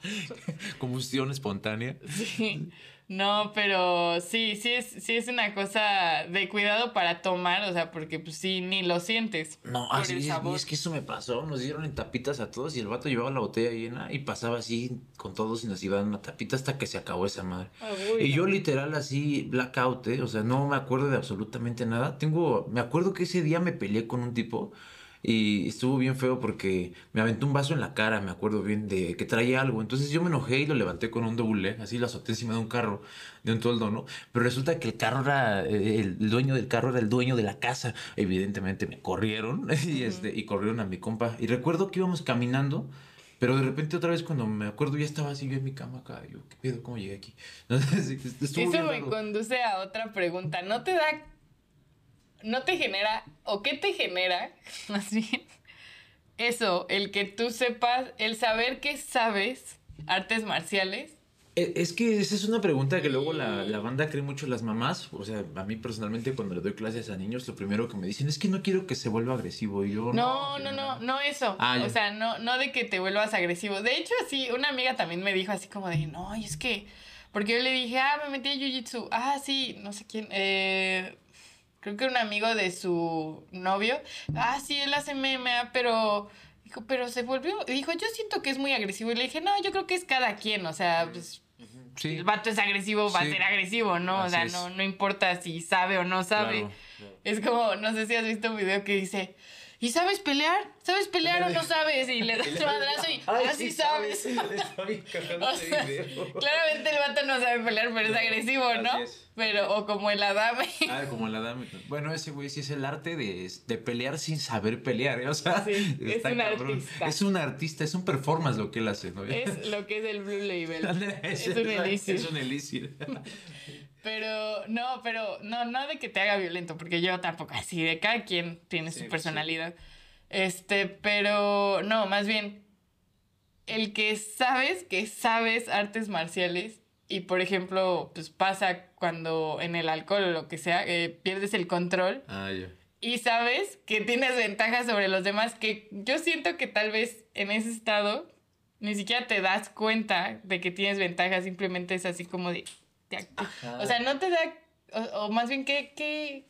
Combustión espontánea. Sí. No, pero sí, sí es, sí es una cosa de cuidado para tomar, o sea, porque pues sí, ni lo sientes. No, así es, es que eso me pasó, nos dieron en tapitas a todos y el vato llevaba la botella llena y pasaba así con todos y nos iban una tapita hasta que se acabó esa madre. Y yo literal así, blackout, ¿eh? o sea, no me acuerdo de absolutamente nada. Tengo, me acuerdo que ese día me peleé con un tipo y estuvo bien feo porque me aventó un vaso en la cara, me acuerdo bien de que traía algo. Entonces yo me enojé y lo levanté con un doble, así lo azoté encima de un carro, de un toldo, ¿no? Pero resulta que el carro era, eh, el dueño del carro era el dueño de la casa. Evidentemente me corrieron y, este, y corrieron a mi compa. Y recuerdo que íbamos caminando. Pero de repente otra vez cuando me acuerdo ya estaba así en mi cama acá. Yo, ¿qué pedo? ¿Cómo llegué aquí? Eso me conduce a otra pregunta. ¿No te da no te genera, o qué te genera, más bien, eso, el que tú sepas, el saber que sabes artes marciales. E, es que esa es una pregunta que luego la, banda cree mucho las mamás. O sea, a mí personalmente cuando le doy clases a niños, lo primero que me dicen es que no quiero que se vuelva agresivo. Y yo no, no, no, no, eso. Ah, o sea, no, no de que te vuelvas agresivo. De hecho, sí, una amiga también me dijo así como de, no, y es que, porque yo le dije, ah, me metí a Jiu-Jitsu. Ah, sí, no sé quién. Eh, creo que un amigo de su novio, ah, sí, él hace MMA, pero, dijo, pero se volvió, dijo, yo siento que es muy agresivo. Y le dije, no, yo creo que es cada quien, o sea, pues, el vato es agresivo, va a ser agresivo, ¿no? o sea, no, no importa si sabe o no sabe. Es como, no sé si has visto un video que dice, ¿y sabes pelear? ¿Sabes pelear o no sabes? Y le das un madrazo y así ah, sabes. claramente el vato no sabe pelear, pero es agresivo, ¿no? Pero, o como el Adame. Ah, como el Adame. Bueno, ese güey sí es el arte de, de pelear sin saber pelear, ¿eh? O sea, sí, es un artista. Es un artista, es un performance lo que él hace, ¿no? Es lo que es el Blue Label. es, un elixir. Es un elixir. Pero, no, pero, no, no de que te haga violento, porque yo tampoco, así, de cada quien tiene su personalidad. Este, pero, no, más bien, el que sabes que sabes artes marciales y, por ejemplo, pues pasa cuando en el alcohol o lo que sea, eh, pierdes el control. Ah, ya. Y sabes que tienes ventajas sobre los demás, que yo siento que tal vez en ese estado ni siquiera te das cuenta de que tienes ventajas, simplemente es así como de... o sea, no te da... O, más bien, ¿qué, qué,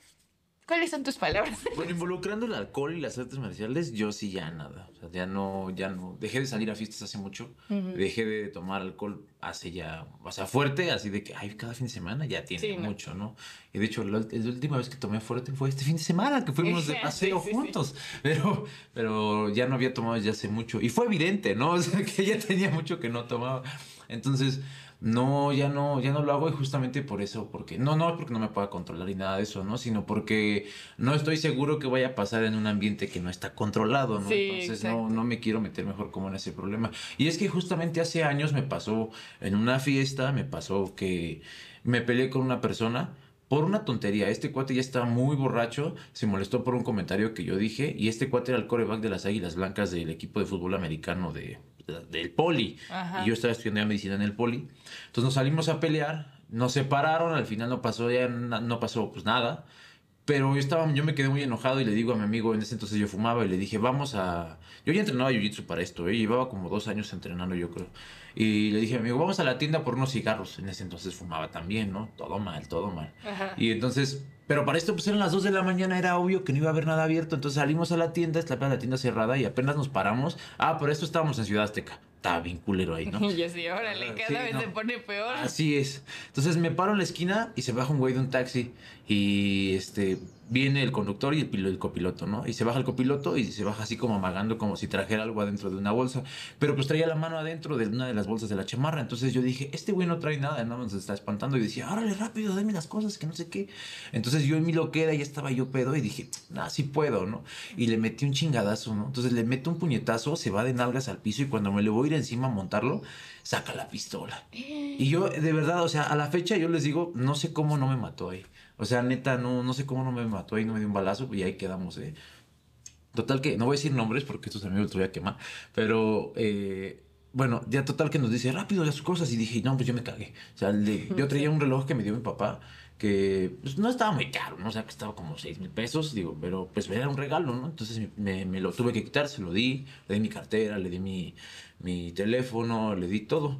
¿Cuáles son tus palabras? Bueno, involucrando el alcohol y las artes marciales, yo sí ya nada. O sea, ya no, ya no. Dejé de salir a fiestas hace mucho. Dejé de tomar alcohol hace ya, o sea, fuerte, así de que, ay, cada fin de semana ya tiene mucho, ¿no? Y de hecho, la, última vez que tomé fuerte fue este fin de semana, que fuimos de paseo juntos. Pero, pero ya no había tomado ya hace mucho. Y fue evidente, ¿no? O sea, que ya tenía mucho que no tomaba. Entonces, no, ya no, ya no lo hago y justamente por eso, porque no, no porque no me pueda controlar y nada de eso, ¿no? Sino porque no estoy seguro que vaya a pasar en un ambiente que no está controlado, ¿no? Entonces no, no me quiero meter mejor como en ese problema. Y es que justamente hace años me pasó en una fiesta, me pasó que me peleé con una persona por una tontería. Este cuate ya estaba muy borracho, se molestó por un comentario que yo dije y este cuate era el coreback de las Águilas Blancas del equipo de fútbol americano de, del poli. Y yo estaba estudiando medicina en el poli. Entonces nos salimos a pelear, nos separaron, al final no pasó ya no pasó pues nada. Pero yo estaba, yo me quedé muy enojado y le digo a mi amigo, en ese entonces yo fumaba y le dije, vamos a... Yo ya entrenaba Jiu-Jitsu para esto, ¿eh? llevaba como dos años entrenando yo creo. Y le dije a mi amigo, vamos a la tienda por unos cigarros. En ese entonces fumaba también, ¿no? Todo mal, todo mal. Y entonces pero para esto, pues eran las 2 de la mañana, era obvio que no iba a haber nada abierto. Entonces salimos a la tienda, está la tienda cerrada y apenas nos paramos. Ah, por esto estábamos en Ciudad Azteca. Estaba bien culero ahí, ¿no? y así, órale, ah, cada vez se pone peor. Así es. Entonces me paro en la esquina y se baja un güey de un taxi. Y este viene el conductor y el, el, copiloto, ¿no? Y se baja el copiloto y se baja así como amagando, como si trajera algo adentro de una bolsa. Pero pues traía la mano adentro de una de las bolsas de la chamarra. Entonces yo dije, este güey no trae nada, nada más se está espantando. Y decía, órale, rápido, dame las cosas, que no sé qué. Entonces yo en mi loquera ya estaba yo pedo y dije, nah, sí puedo, ¿no? Y le metí un chingadazo, ¿no? Entonces le meto un puñetazo, se va de nalgas al piso y cuando me le voy a ir encima a montarlo, saca la pistola. Y yo, de verdad, o sea, a la fecha yo les digo, no sé cómo no me mató ahí. O sea, neta, no, no sé cómo no me mató ahí, no me dio un balazo y ahí quedamos, ¿eh? Total que, no voy a decir nombres porque estos amigos los voy a quemar, pero... Eh, bueno, ya total que nos dice rápido las cosas y dije, no, pues yo me cagué. O sea, yo traía un reloj que me dio mi papá que pues, no estaba muy caro, ¿no? O sea, que estaba como 6 mil pesos, digo, pero pues era un regalo, ¿no? Entonces me, me, lo tuve que quitar, se lo di, le di mi cartera, le di mi, mi teléfono, le di todo.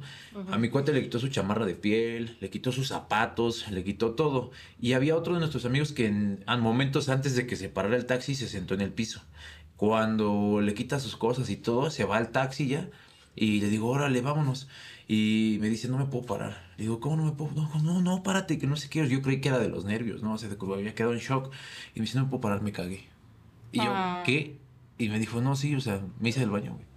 A mi cuate le quitó su chamarra de piel, le quitó sus zapatos, le quitó todo. Y había otro de nuestros amigos que en, momentos antes de que se parara el taxi se sentó en el piso. Cuando le quita sus cosas y todo, se va al taxi ya y le digo, órale, vámonos. Y me dice, no me puedo parar. Le digo, ¿cómo no me puedo? No, no, no, párate, que no sé qué. Yo creí que era de los nervios, ¿no? O sea, había quedado en shock. Y me dice, no me puedo parar, me cagué. Y yo, ah. ¿qué? Y me dijo, no, sí, o sea, me hice del baño, güey.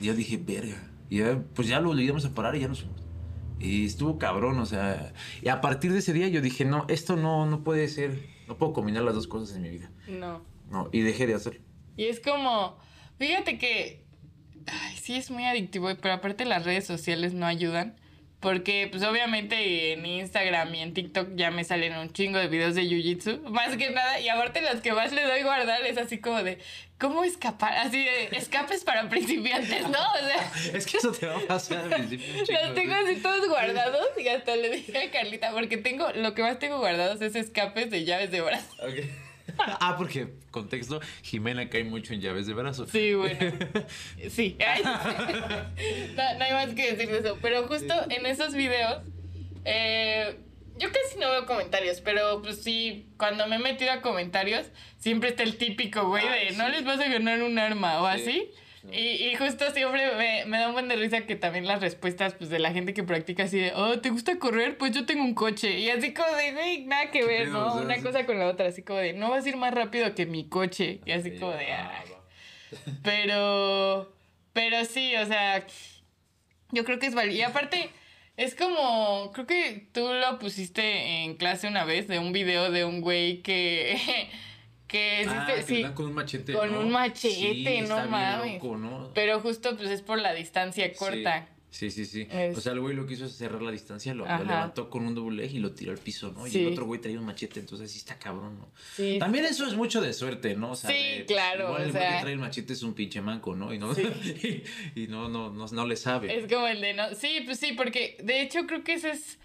Y yo dije, verga. Y ya, pues ya lo íbamos a parar y ya nos fuimos. Y estuvo cabrón, o sea. Y a partir de ese día yo dije, no, esto no, no puede ser. No puedo combinar las dos cosas en mi vida. No. No, y dejé de hacerlo. Y es como, fíjate que Ay, sí, es muy adictivo, pero aparte las redes sociales no ayudan. Porque, pues obviamente en Instagram y en TikTok ya me salen un chingo de videos de Jiu-Jitsu. Más que nada, y aparte los que más le doy guardar es así como de, ¿cómo escapar? Así de, escapes para principiantes, ¿no? O sea. Es que eso te va a pasar al principio. Los tengo así todos guardados y hasta le dije a Carlita, porque tengo, lo que más tengo guardados es escapes de llaves de brazo. Okay. ah, porque, contexto, Jimena cae mucho en llaves de brazo. Sí, bueno. Sí. no, hay más que decir de eso. Pero justo en esos videos, eh, yo casi no veo comentarios, pero pues sí, cuando me he metido a comentarios, siempre está el típico, güey, de no les vas a ganar un arma o así. Y, y, justo siempre me, me, da un buen de risa que también las respuestas pues, de la gente que practica así de, oh, ¿te gusta correr? Pues yo tengo un coche. Y así como de, güey, nada que ver, ¿no? Una cosa con la otra, así como de, no vas a ir más rápido que mi coche. Y así como de, ah. Pero, pero sí, o sea, yo creo que es válido. Y aparte, es como, creo que tú lo pusiste en clase una vez de un video de un güey que... que ah, sí, con un machete. Con un machete, no mames. Pero justo pues es por la distancia corta. Sí, sí, sí. Es- O sea, el güey lo que hizo es cerrar la distancia, lo, levantó con un double leg y lo tiró al piso, ¿no? Y el otro güey traía un machete, entonces sí está cabrón, ¿no? Sí. También eso es mucho de suerte, ¿no? O sea, Sí, de, pues, claro, Igual el o güey que trae el machete es un pinche manco, ¿no? Y no, Sí. y, no, no, no, no le sabe. Es como el de no. Sí, pues sí, porque de hecho creo que eso es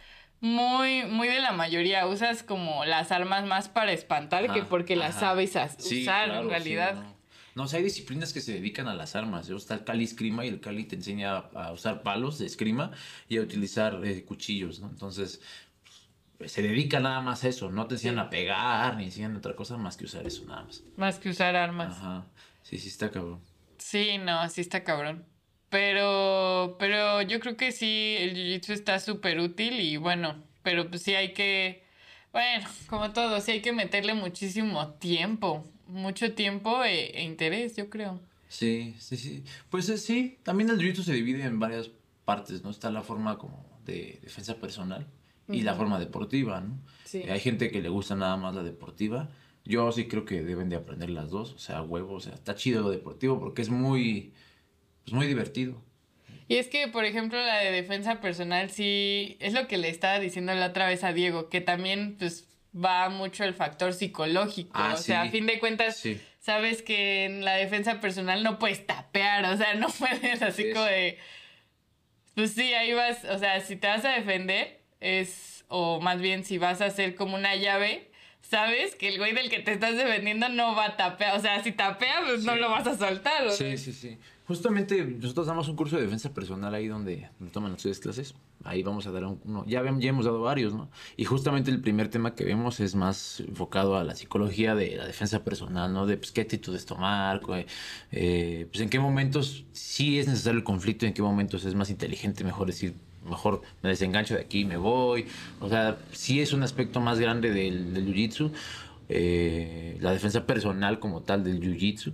muy, muy de la mayoría. Usas como las armas más para espantar que porque las ajá. sabes Sí, usar claro, en sí, realidad. no. No, o sea, hay disciplinas que se dedican a las armas. Está el Cali Escrima y el Cali te enseña a usar palos de escrima y a utilizar eh, cuchillos, ¿no? Entonces, pues, se dedica nada más a eso. No te enseñan Sí. a pegar ni enseñan otra cosa más que usar eso nada más. Más que usar armas. Ajá. Sí, sí, está cabrón. Sí, no, sí está cabrón. Pero, pero yo creo que sí, el jiu-jitsu está súper útil y bueno, pero pues sí hay que, bueno, como todo, sí hay que meterle muchísimo tiempo, mucho tiempo e, e interés, yo creo. Sí, sí, sí. Pues eh, sí, también el jiu-jitsu se divide en varias partes, ¿no? Está la forma como de defensa personal y la forma deportiva, ¿no? Sí. Eh, Hay gente que le gusta nada más la deportiva. Yo sí creo que deben de aprender las dos, o sea, huevo, o sea, está chido lo deportivo porque es muy, pues muy divertido. Y es que, por ejemplo, la de defensa personal sí es lo que le estaba diciendo la otra vez a Diego, que también pues va mucho el factor psicológico. Ah, o sea, a fin de cuentas, Sí. sabes que en la defensa personal no puedes tapear, o sea, no puedes así Sí. como de... Pues sí, ahí vas, o sea, si te vas a defender, es, o más bien si vas a hacer como una llave, sabes que el güey del que te estás defendiendo no va a tapear, o sea, si tapea, pues no lo vas a soltar. o. Sí, sí, sí. Justamente nosotros damos un curso de defensa personal ahí donde toman ustedes clases. Ahí vamos a dar un- uno. Ya, ya hemos dado varios, ¿no? Y justamente el primer tema que vemos es más enfocado a la psicología de la defensa personal, ¿no? De pues, qué actitudes tomar, eh, pues en qué momentos sí es necesario el conflicto, en qué momentos es más inteligente, mejor decir, mejor me desengancho de aquí me voy. O sea, sí es un aspecto más grande del, del jiu-jitsu. Eh, la defensa personal como tal del jiu-jitsu.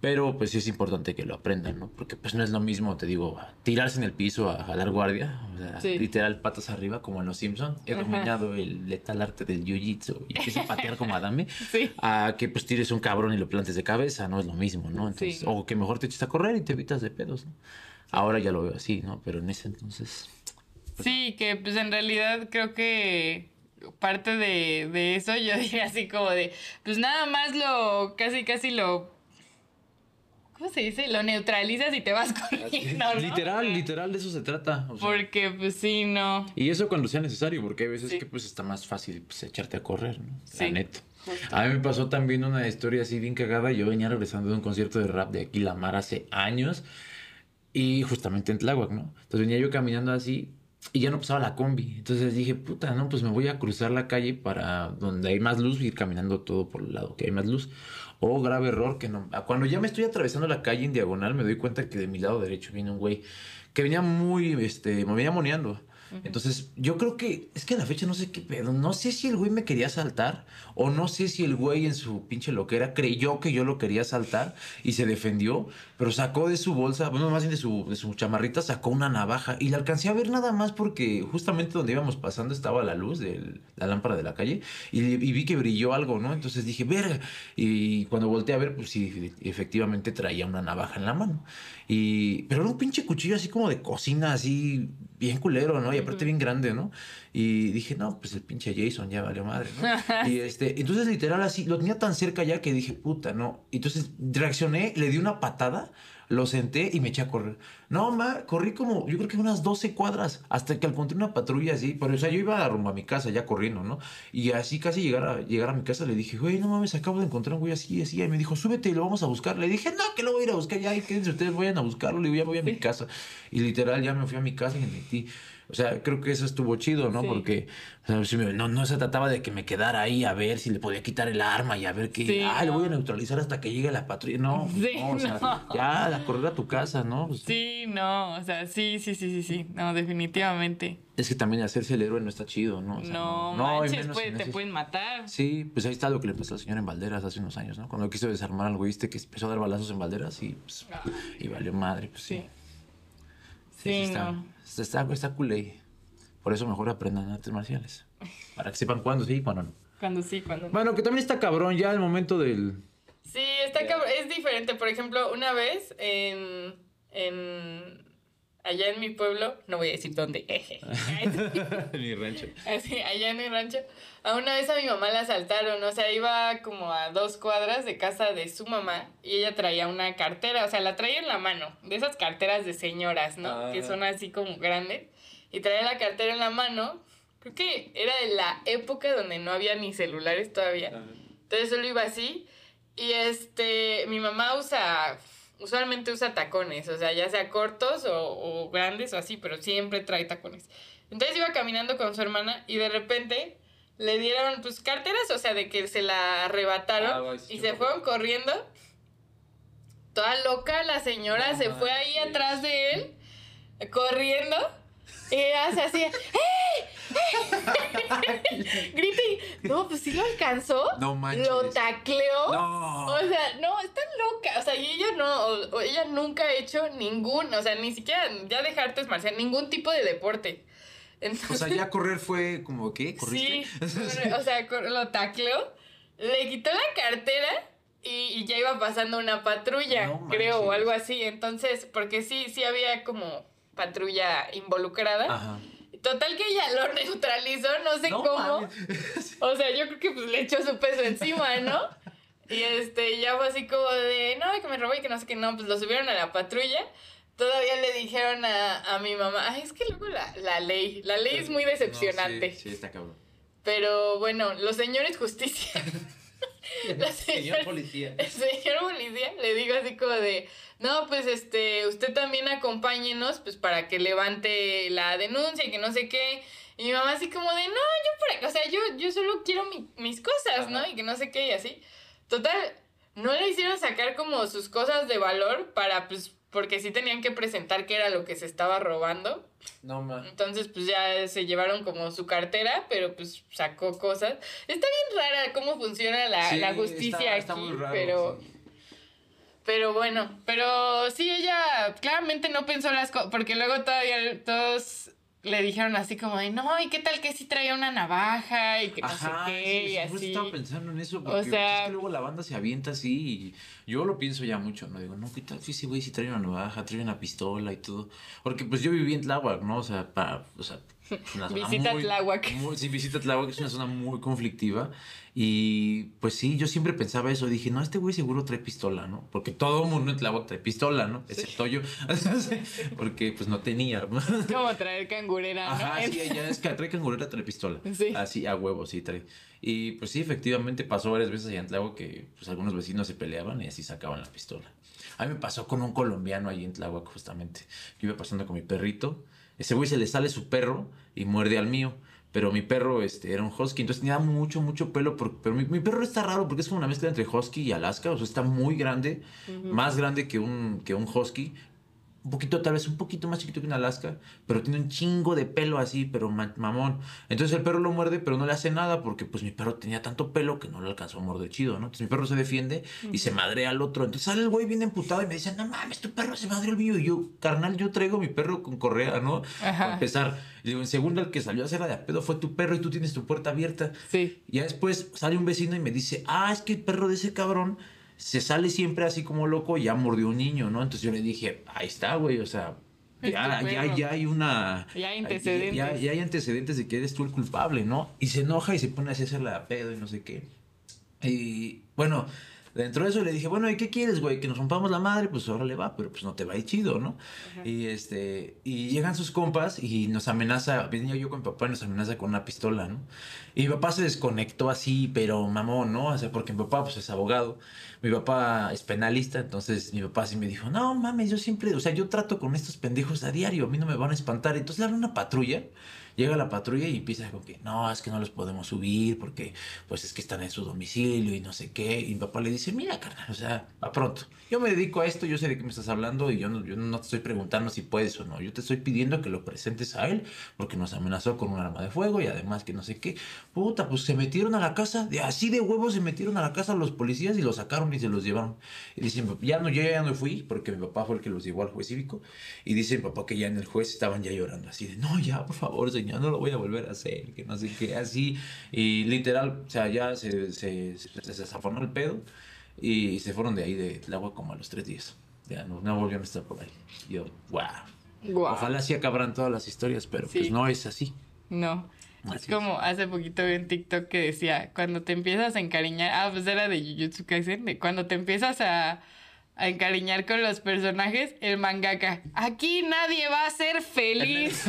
Pero pues sí es importante que lo aprendan, ¿no? Porque pues no es lo mismo, te digo, tirarse en el piso a jalar guardia, o sea, Sí. literal patas arriba como en los Simpsons. He dominado el letal arte del jiu-jitsu y empiezo a patear como Adame. Sí. A que pues tires un cabrón y lo plantes de cabeza, no es lo mismo, ¿no? Entonces, Sí. O que mejor te eches a correr y te evitas de pedos, ¿no? Ahora ya lo veo así, ¿no? Pero en ese entonces... Sí, que pues en realidad creo que parte de, de eso yo diría así como de, pues nada más lo, casi casi lo, ¿cómo se dice? Lo neutralizas y te vas corriendo, ¿no? Literal, literal, de eso se trata. o sea. Porque pues sí, no. Y eso cuando sea necesario, porque hay veces Sí. que pues está más fácil pues, echarte a correr, ¿no? Sí. La neta. A mí me pasó también una historia así bien cagada. Yo venía regresando de un concierto de rap de aquí, La Mar, hace años. Y justamente en Tláhuac, ¿no? Entonces venía yo caminando así y ya no pasaba la combi. Entonces dije, puta, no, pues me voy a cruzar la calle para donde hay más luz ir caminando todo por el lado que hay más luz. O grave error que no. Cuando ya me estoy atravesando la calle en diagonal, me doy cuenta que de mi lado derecho viene un güey que venía muy, este, me venía moneando. Entonces, yo creo que, es que a la fecha no sé qué pedo, no sé si el güey me quería saltar o no sé si el güey en su pinche loquera creyó que yo lo quería saltar y se defendió, pero sacó de su bolsa, bueno, más bien de su, de su chamarrita, sacó una navaja y la alcancé a ver nada más porque justamente donde íbamos pasando estaba la luz de la lámpara de la calle y, vi que brilló algo, ¿no? Entonces dije, verga, y cuando volteé a ver, pues sí, efectivamente traía una navaja en la mano. Y, pero era un pinche cuchillo así como de cocina, así bien culero, ¿no? Y aparte bien grande, ¿no? Y dije, no, pues el pinche Jason ya valió madre, ¿no? y este, entonces literal así, lo tenía tan cerca ya que dije, puta, no. Entonces reaccioné, le di una patada, lo senté y me eché a correr. No, ma, corrí como, yo creo que unas 12 cuadras, hasta que encontré una patrulla así, pero o sea, yo iba rumbo a mi casa ya corriendo, ¿no? Y así casi llegar a, llegar a mi casa le dije, güey, no mames, acabo de encontrar un güey así, así, y me dijo, súbete y lo vamos a buscar. Le dije, no, que lo voy a ir a buscar, ya, quédense ustedes, vayan a buscarlo, le digo, ya voy a mi casa. Y literal, ya me fui a mi casa y me metí. O sea, creo que eso estuvo chido, ¿no? Sí. Porque o sea, si me- no, no se trataba de que me quedara ahí a ver si le podía quitar el arma y a ver qué. Sí, ah, le no. voy a neutralizar hasta que llegue la patrulla. No, Sí, no, o sea, no. ya, correr a tu casa, ¿no? Pues, Sí, no, o sea, sí, sí, sí, sí, sí, no, definitivamente. Es que también hacerse el héroe no está chido, ¿no? O sea, no, y manches, puede- te pueden matar. Sí, pues ahí está lo que le pasó al señor en Valderas hace unos años, ¿no? Cuando quiso desarmar al güey este que empezó a dar balazos en Valderas y, pues, y valió madre, pues sí. Sí. Sí, está, no. Está, está, culé. Por eso mejor aprendan artes marciales. Para que sepan cuándo sí y cuándo no. Cuando sí, cuando no. Bueno, que también está cabrón ya el momento del... Sí, está cabrón. Es diferente. Por ejemplo, una vez en. en allá en mi pueblo, no voy a decir dónde, en mi rancho. Así, allá en mi rancho, a una vez a mi mamá la asaltaron, o sea, iba como a dos cuadras de casa de su mamá y ella traía una cartera, o sea, la traía en la mano, de esas carteras de señoras, ¿no? Que Ah. son así como grandes, y traía la cartera en la mano, creo que era de la época donde no había ni celulares todavía. Entonces solo iba así. Y este, mi mamá usa, usualmente usa tacones, o sea, ya sea cortos o, o grandes o así, pero siempre trae tacones. Entonces iba caminando con su hermana y de repente le dieron pues carteras, o sea, de que se la arrebataron Ah, y se fueron corriendo. Toda loca la señora se fue ahí atrás de él, corriendo. Y hace así, ¡eh! Grita y, no, pues sí lo alcanzó. No manches. Lo tacleó. No. O sea, no, está loca. O sea, y ella no, o- o ella nunca ha hecho ningún, o sea, ni siquiera, ya deja artes marciales, ningún tipo de deporte. Entonces, O sea, ya correr fue como, ¿qué? sí, ¿Corriste? corre- o sea, lo tacleó, le quitó la cartera y, ya iba pasando una patrulla, No creo, o algo así. Entonces, porque sí, sí había como patrulla involucrada. Ajá. Total que ella lo neutralizó, no sé No cómo. mames. O sea, yo creo que pues le echó su peso encima, ¿no? Y este, ya fue así como de, no, que me robó y que no sé qué, no, pues lo subieron a la patrulla. Todavía le dijeron a, a mi mamá, ay, es que luego la, la ley, la ley es muy decepcionante. No, sí, sí, está cabrón. Pero bueno, los señores justicia, La Señor policía. el señor policía le digo así como de, no, pues este, usted también acompáñenos, pues para que levante la denuncia y que no sé qué. Y mi mamá así como de, no, yo qué, o sea, yo, yo solo quiero mi- mis cosas, ¿no? Y que no sé qué y así. Total, no le hicieron sacar como sus cosas de valor para, pues, porque sí tenían que presentar que era lo que se estaba robando. No mames. Entonces, pues ya se llevaron como su cartera, pero pues sacó cosas. Está bien rara cómo funciona la, Sí, la justicia está- está aquí, muy raro, pero... sí. Pero bueno, pero sí, ella claramente no pensó las cosas, porque luego todavía todos le dijeron así como de, no, ¿y qué tal que sí traía una navaja? Y que no Ajá, sé qué, sí, y así. estaba pensando en eso, porque pues, sea- es que luego la banda se avienta así y yo lo pienso ya mucho, ¿no? Digo, no, ¿qué tal si ese güey si trae una navaja, trae una pistola y todo? Porque pues yo viví en Tláhuac, ¿no? O sea, para, o sea, una zona Visita muy- Tláhuac. muy- sí, visita Tláhuac, es una zona muy conflictiva y pues sí, yo siempre pensaba eso, dije, no, este güey seguro trae pistola, ¿no? Porque todo el mundo en Tláhuac trae pistola, ¿no? Excepto yo, porque pues no tenía, como traer cangurera, ¿no? Ajá, sí, ya es que trae cangurera, trae pistola. Sí. Así, a huevo, sí, trae. Y pues sí, efectivamente pasó varias veces allá en Tláhuac que pues algunos vecinos se peleaban y así sacaban la pistola. A mí me pasó con un colombiano allí en Tláhuac justamente. Yo iba pasando con mi perrito. Ese güey se le sale su perro y muerde al mío. Pero mi perro este, era un husky, entonces tenía mucho, mucho pelo. por- pero mi, mi perro está raro porque es como una mezcla entre husky y alaska. O sea, está muy grande, más grande que un, que un husky. Un poquito, tal vez un poquito más chiquito que un Alaska, pero tiene un chingo de pelo así, pero ma- mamón. Entonces el perro lo muerde, pero no le hace nada porque pues mi perro tenía tanto pelo que no le alcanzó a morder chido, ¿no? Entonces mi perro se defiende y se madrea al otro. Entonces sale el güey bien emputado y me dice, no mames, tu perro se madreó el mío. Y yo, carnal, yo traigo mi perro con correa, ¿no? Ajá. Para empezar. Y digo, en segunda, el que salió a hacerla de a pedo fue tu perro y tú tienes tu puerta abierta. Sí. Y ya después sale un vecino y me dice, ah, es que el perro de ese cabrón se sale siempre así como loco y ya mordió un niño, ¿no? Entonces yo le dije, ahí está, güey, o sea, ya, ya, ya hay una... Ya hay antecedentes. Ya, ya hay antecedentes de que eres tú el culpable, ¿no? Y se enoja y se pone así a hacerla de a pedo y no sé qué. Y bueno, dentro de eso le dije, bueno, ¿y qué quieres, güey? Que nos rompamos la madre, pues ahora le va, pero pues no te va a ir chido, ¿no? Y este, y llegan sus compas y nos amenaza, venía yo con mi papá y nos amenaza con una pistola, ¿no? Y mi papá se desconectó así, pero mamón, ¿no? O sea, porque mi papá pues es abogado, mi papá es penalista, entonces mi papá sí me dijo, no mames, yo siempre, o sea, yo trato con estos pendejos a diario, a mí no me van a espantar. Entonces le habla una patrulla, llega la patrulla y empieza con que, no, es que no los podemos subir porque pues es que están en su domicilio y no sé qué. Y mi papá le dice, mira, carnal, o sea, a pronto. Yo me dedico a esto, yo sé de qué me estás hablando y yo no, yo no te estoy preguntando si puedes o no. Yo te estoy pidiendo que lo presentes a él porque nos amenazó con un arma de fuego y además que no sé qué. Puta, pues se metieron a la casa, de así de huevos se metieron a la casa los policías y los sacaron y se los llevaron. Y dicen, ya no, yo ya no fui porque mi papá fue el que los llevó al juez cívico. Y dice mi papá que ya en el juez estaban ya llorando así de, no, ya, por favor, señor, no lo voy a volver a hacer, que no sé qué, así. Y literal, o sea, ya se, se, se, se desafonó el pedo y se fueron de ahí del agua como a los tres días. Ya no, no volvieron a estar por ahí. Yo, wow. Guau. Ojalá sí acabaran todas las historias, pero Sí. pues no es así. No. Así es. como hace poquito vi un TikTok que decía, cuando te empiezas a encariñar, ah, pues era de Jujutsu Kaisen, de cuando te empiezas a, a encariñar con los personajes, el mangaka, aquí nadie va a ser feliz.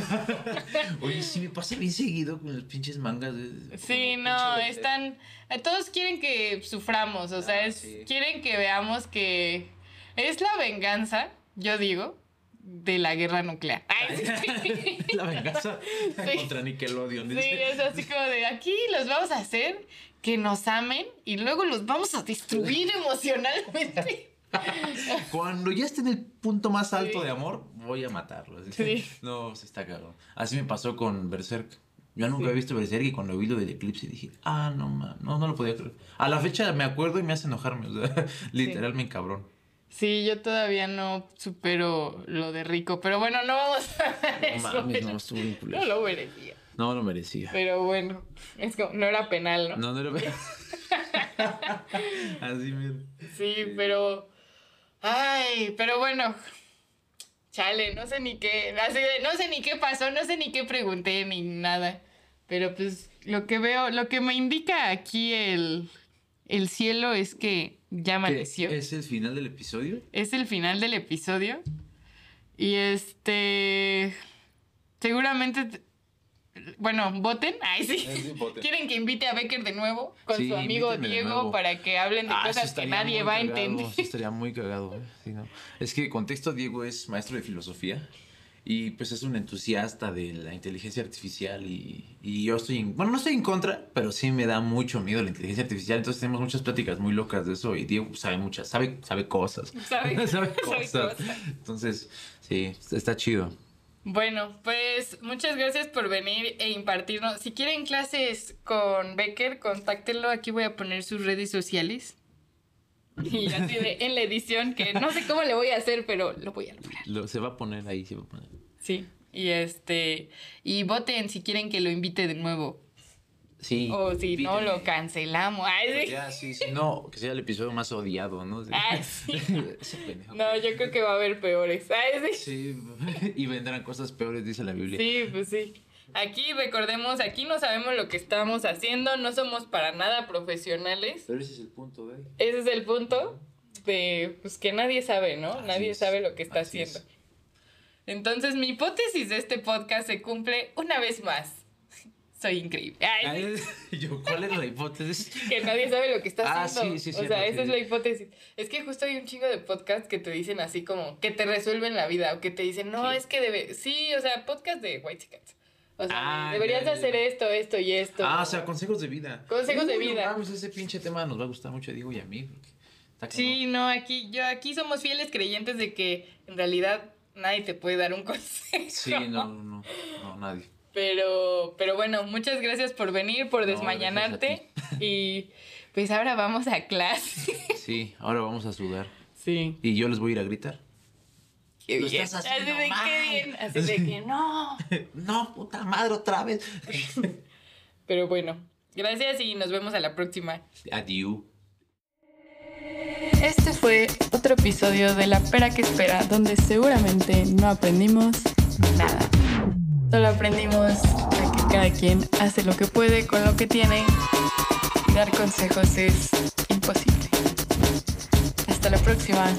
Oye, sí me pasa bien seguido con los pinches mangas. de- Sí, no, están, eh, todos quieren que suframos, o sea, Ah, es, sí. quieren que veamos que es la venganza, yo digo, de la guerra nuclear. Ay, sí. La venganza Sí. contra Nickelodeon. Sí, es así como de aquí los vamos a hacer que nos amen y luego los vamos a destruir emocionalmente. Cuando ya esté en el punto más alto Sí. de amor, voy a matarlo. así. Sí. No, se está cagado. Así me pasó con Berserk. Yo nunca había visto Berserk y cuando vi lo del eclipse dije, ah, no, ma, no, no lo podía creer. A la fecha me acuerdo y me hace enojarme. O sea, literal me cabrón. Sí, yo todavía no supero lo de rico, pero bueno, no vamos a ver No eso. mames, no, estuvo. No lo merecía. No lo merecía. Pero bueno, es como, no era penal, ¿no? No, no lo Así mira. Sí, pero. Ay, pero bueno. Chale, no sé ni qué. no sé ni qué pasó, no sé ni qué pregunté ni nada. Pero pues lo que veo, lo que me indica aquí el, el cielo es que ya amaneció. ¿Es el final del episodio? Es el final del episodio. Y este. Seguramente. Bueno, voten. Ay, sí. Sí, voten. Quieren que invite a Becker de nuevo con Sí, su amigo Diego para que hablen de Ah, cosas que nadie va a cagado, entender. eso estaría muy cagado. ¿eh? Sí, ¿no? Es que contexto, Diego es maestro de filosofía y pues es un entusiasta de la inteligencia artificial y, y yo estoy en, bueno, no estoy en contra, pero sí me da mucho miedo la inteligencia artificial, entonces tenemos muchas pláticas muy locas de eso y Diego sabe muchas, sabe, sabe cosas. Sabe- sabe sabe cosas. cosas. Entonces, sí, está chido. Bueno, pues muchas gracias por venir e impartirnos. Si quieren clases con Becker, contáctenlo. Aquí voy a poner sus redes sociales. Y así de en la edición, que no sé cómo le voy a hacer, pero lo voy a lograr. Lo- se va a poner ahí, se va a poner. Sí. Y este. Y voten si quieren que lo invite de nuevo. Sí. O si no, lo cancelamos. Ay, sí. Ya, sí, sí. No, que sea el episodio más odiado, ¿no? Ay. No, yo creo que va a haber peores. Ay, sí. Sí, y vendrán cosas peores, dice la Biblia. Sí, pues sí. Aquí recordemos, aquí no sabemos lo que estamos haciendo, no somos para nada profesionales. Pero ese es el punto ahí. Ese es el punto de pues que nadie sabe, ¿no? Así nadie es, sabe lo que está así haciendo. es. Entonces, mi hipótesis de este podcast se cumple una vez más. Soy increíble. Ay, sí, yo, ¿cuál era la hipótesis? que nadie sabe lo que está Ah, haciendo. sí, sí, o sea, esa es la hipótesis. Es que justo hay un chingo de podcasts que te dicen así como que te resuelven la vida o que te dicen, no, Sí. es que debe. Sí, o sea, podcast de White Cats. O sea, Ah, deberías ya, hacer esto, esto y esto. Ah, o sea, consejos de vida. Consejos de Uy, no vida. mames, ese pinche tema nos va a gustar mucho a Diego y a mí. porque está Sí, no, aquí, yo, aquí somos fieles creyentes de que en realidad nadie te puede dar un consejo. Sí, no, no, no, no, nadie. Pero, pero bueno, muchas gracias por venir, por No, desmañanarte. y pues ahora vamos a clase. Sí, ahora vamos a sudar. Sí. Y yo les voy a ir a gritar. Qué bien. estás Así de mal. qué bien. Así de que no. No, puta madre, otra vez. Pero bueno, gracias y nos vemos a la próxima. Adiós. Este fue otro episodio de La Pera que Espera, donde seguramente no aprendimos nada. Solo aprendimos a que cada quien hace lo que puede con lo que tiene dar consejos es imposible. Hasta la próxima.